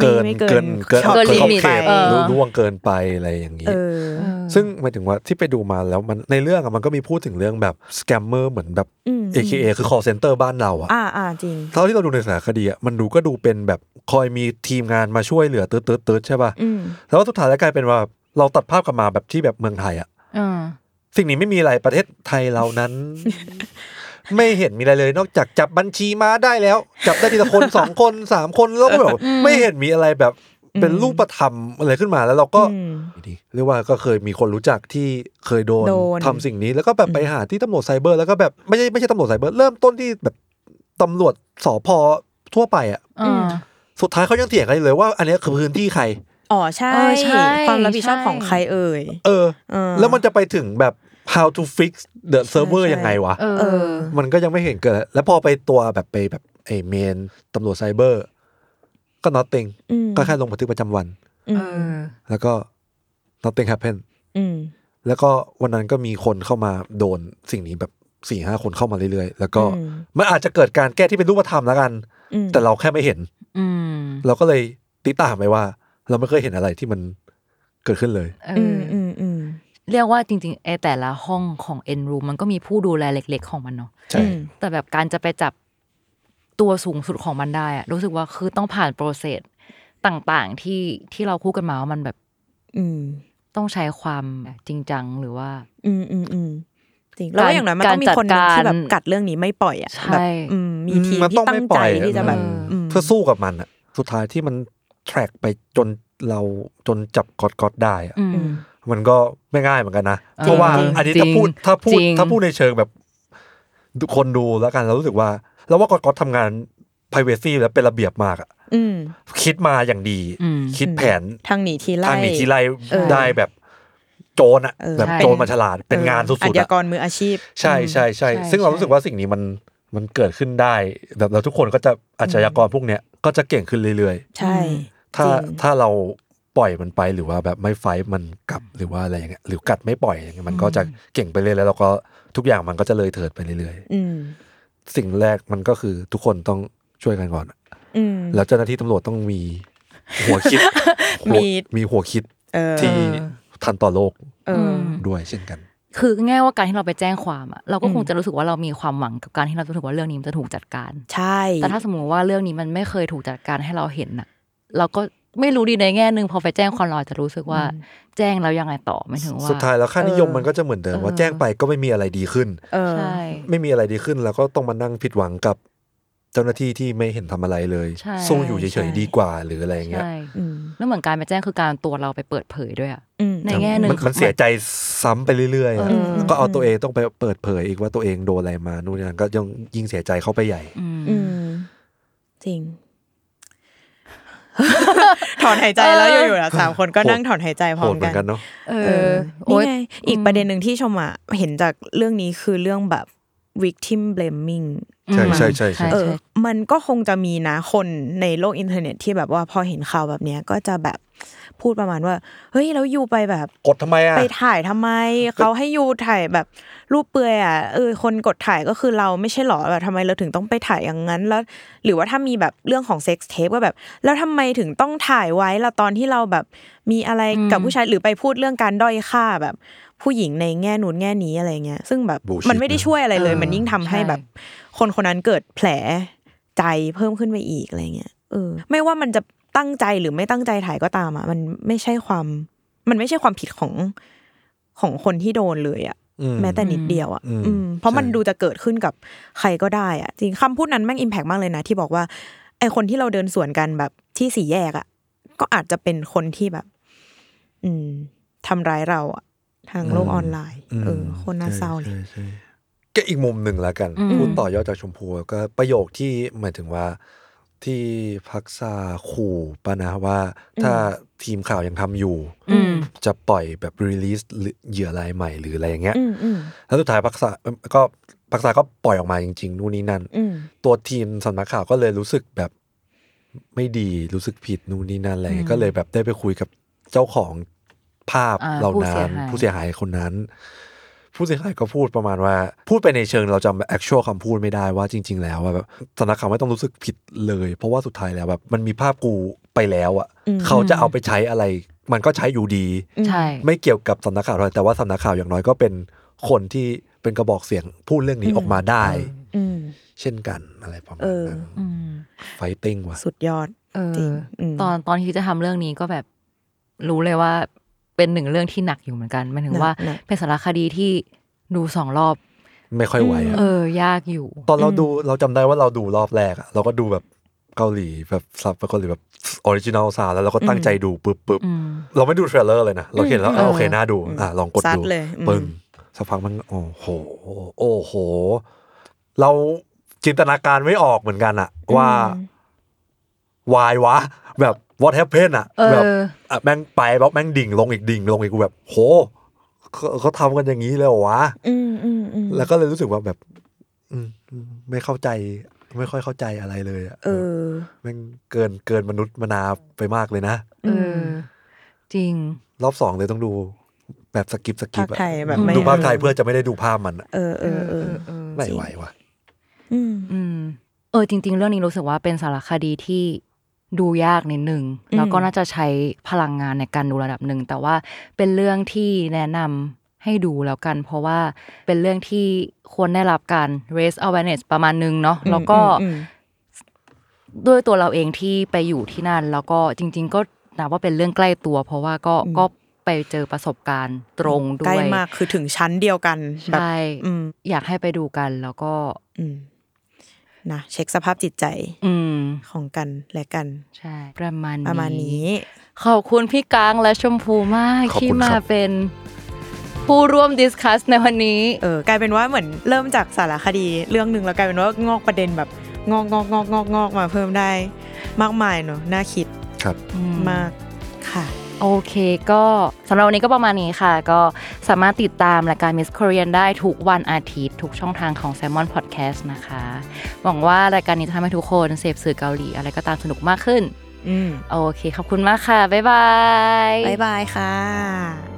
เกินไม่เกินเกินขอบเกินขอบ limit เขตเออรู้ล่วงเกินไปอะไรอย่างนี้เออซึ่งหมายถึงว่าที่ไปดูมาแล้วมันในเรื่องอะมันก็มีพูดถึงเรื่องแบบสแกมเมอร์เหมือนแบบอืม AKA คือ call center บ้านเราอะอ่าอ่าจริงเท่าที่เราดูในสารคดีอะมันดูก็ดูเป็นแบบคอยมีทีมงานมาช่วยเหลือ third third third ใช่ป่ะอืมแล้วสุดท้ายแล้วกลายเป็นว่าเราตัดภาพกลับมาแบบที่แบบเมืองไทยอะอืมสิ่งนี้ไม่มีอะไรประเทศไทยเรานั้น ไม่เห็นมีอะไรเลยนอกจากจับบัญชีมาได้แล้ว จับได้ทีละคนสองคนสามคนแล้วก็แบบไม่เห็นมีอะไรแบบเป็นรูปธรรมอะไรขึ้นมาแล้วเราก็อืมดีเรียกว่าก็เคยมีคนรู้จักที่เคยโดนโดนทำสิ่งนี้แล้วก็แบบไปหาที่ตำรวจไซเบอร์ แล้วก็แบบไม่ใช่ไม่ใช่ตำรวจไซเบอร์เริ่มต้นที่แบบตำรวจสพทั่วไปอะอืมสุดท้ายเขายังเถียงกันอยู่เลยว่า อันเนี้ยคือพื้นที่ใครอ๋อใช่เออใช่ความรับผิดชอบใช่ของใครเอ่ยเออเออ แล้วมันจะไปถึงแบบ how to fix the server ใช่ยังไงวะเอเอออมันก็ยังไม่เห็นเกิด แล้วพอไปตัวแบบไปแบบไอ้เมนตำรวจไซเบอร์ ก็ nothing อืมก็แค่ลงบันทึกประจำวันอืเอมอแล้วก็ nothing happen อืมแล้วก็วันนั้นก็มีคนเข้ามาโดนสิ่งนี้แบบสี่ห้าคนเข้ามาเรื่อยๆ แล้วก็อืมมันอาจจะเกิดการแก้ที่เป็นรูปธรรมแล้วกันอืมแต่เราแค่ไม่เห็น อืมเราก็เลยติตามไปว่า เราไม่เคยเห็นอะไรที่มันเกิดขึ้นเลยเออือมออืมอืม เรียกว่าจริงๆไอแต่ละห้องของ N room มันก็มีผู้ดูแลเล็ก ๆ ของมันเนาะใช่อืมแต่แบบการจะไปจับตัวสูงสุดของมันได้อะรู้สึกว่าคือต้องผ่านโปรเซสต่างๆที่ที่เราคู่กันมาว่ามันแบบ อืม ต้องใช้ความจริงจังหรือว่า อืมอืมอืมจริงแล้วอย่างน้อยมันต้องมีคนหนึ่งที่แบบกัดเรื่องนี้ไม่ปล่อยอะใช่แบบอืมมีทีมมันที่ต้องตั้ไม่งปใจล่อยที่จะแบบอืมอืมเพื่อสู้กับมันอะสุดท้ายที่มัน track ไปจนเราจนจับกอดกอดได้อะอื มอืมมันก็ไม่ง่ายเหมือนกันนะเออเพราะว่าจริงอันนี้จริถ้างพูดถ้าพูดจริงถ้าพูดในเชิงแบบคนดูแล้วกันเรารู้สึกว่าแล้วว่ากอดกอดทำงาน privacy แล้วเป็นระเบียบมากอะอืมคิดมาอย่างดีอืมคิดแผนทางหนีทีไล่ทางหนีทีไล่เออได้แบบโจรอะเออแบบใช่โจรมาฉลาดเป็นงานสุอาดชๆญาอะกรมืออาชีพ ใช่ใช่ใช่ใช่ซึ่งเราใช่รู้สึกว่าสิ่งนี้มันมันเกิดขึ้นได้ แบบเราทุกคนก็จะอาชญากรพวกเนี้ยก็จะเก่งขึ้นเรื่อยใช่ๆถ้าจริงถ้าเรา ปล่อยมันไปหรือว่าแบบไม่ไฟท์มันกลับหรือว่าอะไรอย่างเงี้ยหรือกัดไม่ปล่อยอย่างเงี้ยมันก็จะเก่งไปเรื่อยแล้วเราก็ทุกอย่างมันก็จะเลยเถิดไปเรื่อยอืมๆสิ่งแรกมันก็คือทุกคนต้องช่วยกันก่อนอืมแล้วเจ้าหน้าที่ตำรวจต้องมีหัวคิดหัวมีมีหัวคิดเออที่ทันต่อโลกเออด้วยเช่นกัน คือง่ายว่าการที่เราไปแจ้งความอะเราก็คงอืมจะรู้สึกว่าเรามีความหวังกับการที่เรารู้สึกว่าเรื่องนี้มันจะถูกจัดการ ใช่ แต่ถ้าสมมติว่าเรื่องนี้มันไม่เคยถูกจัดการให้เราเห็นน่ะเราก็ ไม่รู้ดีในแง่หนึ่งพอไปแจ้งความเราอาจจะรู้สึกว่า แจ้งแล้วยังไงต่อไม่ถึงว่า สุดท้ายแล้วค่านิยมเออมันก็จะเหมือนเดิมว่าเออแจ้งไปก็ไม่มีอะไรดีขึ้นเออใช่ไม่มีอะไรดีขึ้น แล้วก็ต้องมานั่งผิดหวังกับ เจ้าหน้าที่ที่ไม่เห็นทำอะไรเลยใช่สู้อยู่เฉใช่ยๆดีกว่าหรืออะไรอย่างเงี้ยใช่อืมแล้วเหมือนการไปแจ้งคือการตัวเราไปเปิดเผยด้วยอะอืมในแง่หนึ่งมันมันเสียใจซ้ำไปเรื่อยๆอะเออแล้วก็เอาตัวเองต้องไปเปิดเผยอีกว่าตัวเองโดนอะไรมานู่นนี่นั่นก็ยังยิ่งเสียใจเข้าไปใหญ่อืมอืมจริง ถอนหายใจแล้วอยู่ๆนะสามคนก็นั่งถอนหายใจพโหร้อดมเหมืกัอนนกันเนาะเอเอออโอ๊นี่ยไงอีกประเด็นหนึ่งที่ชมอะเห็นจากเรื่องนี้คือเรื่องแบบ victim blaming ใช่อืมใช่ใช่ใช่เออมันก็คงจะมีนะคนในโลกอินเทอร์เน็ตที่แบบว่าพอเห็นข่าวแบบเนี้ยก็จะแบบพูดประมาณว่า เฮ้ยแล้ว you ไปแบบ กดทำไมอะไปถ่ายทำไม เขาให้ you ถ่ายแบบ รูปเปลือยอะเออคนกดถ่ายก็คือเราไม่ใช่หรอแบบทำไมเราถึงต้องไปถ่ายอย่างนั้นแล้ว หรือว่าถ้ามีแบบเรื่องของ sex tape ก็แบบ แล้วทำไมถึงต้องถ่ายไว้ละตอนที่เราแบบมีอะไรกับผู้ชายหรือไปพูดเรื่องการด้อยค่าแบบผู้หญิงในแง่นู้นแง่นี้อะไรเงี้ยซึ่งแบบ Bullshit มันไม่ได้ช่วยอะไรเลยเออมันยิ่งทำให้ใช่แบบ คนคนนั้นเกิดแผลใจเพิ่มขึ้นไปอีกอะไรเงี้ยเออ ไม่ว่ามันจะตั้งใจหรือไม่ตั้งใจถ่ายก็ตามอะมันไม่ใช่ความ มันไม่ใช่ความผิดของของคนที่โดนเลยอะอืม แม้แต่นิดเดียวอะอืมอืมเพราะมันใช่ดูจะเกิดขึ้นกับใครก็ได้อะจริงคำพูดนั้นแม่งอิมแพกมากเลยนะ ที่บอกว่าไอคนที่เราเดินสวนกันแบบที่สี่แยกอะ ก็อาจจะเป็นคนที่แบบ อืมทำร้ายเราอะ ทางโลกออนไลน์เออ คนน่าเศร้าเลยใช่ใช่ก็อีกมุมหนึ่งแล้วกันอืมพูดต่อยอดจากชมพูก็ประโยคที่หมายถึงว่า ที่พักษาขู่ปะนะว่า ถ้าทีมข่าวยังทำอยู่อืมจะปล่อยแบบรีลิสเหยื่อรายใหม่หรืออะไรอย่างเงี้ยอืมอืมแล้วสุดท้ายพักษาก็พักษาก็ปล่อยออกมาจริง ๆ นู่นนี่นั่นอืมตัวทีมสำนักข่าวก็เลยรู้สึกแบบไม่ดีรู้สึกผิดนู่นนี่นั่นอะไรเงี้ยก็เลยแบบได้ไปคุยกับเจ้าของภาพอ่าเหล่าผู้นั้เสียนหายผู้เสียหายคนนั้น ผู้เสียหายก็พูดประมาณว่า พูดไปในเชิงเราจำ actual คำพูดไม่ได้ว่าจริง ๆ แล้วว่าแบบสำนักข่าวไม่ต้องรู้สึกผิดเลย เพราะว่าสุดท้ายแล้วแบบมันมีภาพกูไปแล้วอะเขาจะเอาไปใช้อะไร มันก็ใช้อยู่ดีใช่ไม่เกี่ยวกับสำนักข่าวเลยแต่ว่าสำนักข่าวอย่างน้อยก็เป็นคนที่เป็นกระบอกเสียงพูดเรื่องนี้ออกมาได้อืมเช่นกันอะไรประมาเอณอนั้นอืมไฟติ้งว่ะสุดยอดเออจริงอืมตอนตอนที่จะทำเรื่องนี้ก็แบบรู้เลยว่า เป็นหนึ่งเรื่องที่หนักอยู่เหมือนกันหมายถึงว่าหนักเป็นสารคดีที่ดูสองรอบ ไม่ค่อยไหวอะเออ ยากอยู่ ตอนเราดูเราจำได้ว่าเราดูรอบแรกอะเราก็ดูแบบเกาหลีแบบซับเกาหลีแบบ original sound แล้วเราก็ตั้งใจดูปุ๊บปุ๊บอืมเราไม่ดู trailer เลยนะ เราเห็นแล้วอืมอะโอเคเออน่าดูอะลองกดซัดดูเลยอืมปึ้งสักพักมันโอ้โห โอ้โห เราจินตนาการไม่ออกเหมือนกันอะว่าวายวะ แบบ what happened อะเออแบบอะแม่งไปแบบแม่งดิ่งลงอีกดิ่งลงอีกกูแบบโหเขาเขาทำกันอย่างนี้เลยเหรอวะอืมอืมอืมแล้วก็เลยรู้สึกว่าแบบอืมไม่เข้าใจ ไม่ค่อยเข้าใจอะไรเลยอะเออแม่งเกินเกินมนุษย์มนาไปมากเลยนะเออจริง รอบสองเลยต้องดูแบบสกิปสกิปภาคไทยแบบไม่ดูภาคไทยเพื่อจะไม่ได้ดูภาพมันอะเออเออเออไม่ไหวว่ะอืมอืมเออจริง ๆ เรื่องนี้รู้สึกว่าเป็นสารคดีที่ ดูยากนิดนึงอืมแล้วก็น่าจะใช้พลังงานในการดูระดับหนึ่งแต่ว่าเป็นเรื่องที่แนะนำให้ดูแล้วกัน เพราะว่าเป็นเรื่องที่ควรได้รับการ raise awareness ประมาณนึงเนาะแล้วก็อืมด้วยตัวเราเองที่ไปอยู่ที่นั่น แล้วก็จริง ๆ ก็นับว่าเป็นเรื่องใกล้ตัว เพราะว่าก็ก็ไปเจอประสบการณ์ตรงด้ใกวล้ยมากคือถึงชั้นเดียวกันแบบใช่อืมอยากให้ไปดูกันแล้วก็อืม นะเช็คสภาพจิตใจอืมของกันและกัน ใช่ ประมาณประมาณนี้ ขอบคุณพี่กางและชมพูมากขอบที่คุณมาครับเป็นผู้ร่วม discuss ในวันนี้ เออกลายเป็นว่าเหมือนเริ่มจากสารคดีเรื่องหนึ่งแล้วกลายเป็นว่างอกประเด็นแบบงอกงอกงอกงอกงอกมาเพิ่มได้ มากมายเนอะน่าคิดครับมากค่ะ โอเคก็สำหรับวันนี้ก็ประมาณนี้ค่ะ ก็สามารถติดตามรายการ Miss Korean ได้ทุกวันอาทิตย์ ทุกช่องทางของ Salmon Podcast นะคะ หวังว่ารายการนี้จะทำให้ทุกคนเสพสื่อเกาหลี อะไรก็ตามสนุกมากขึ้นอืมโอเค ขอบคุณมากค่ะ บ๊ายบายบายบายค่ะ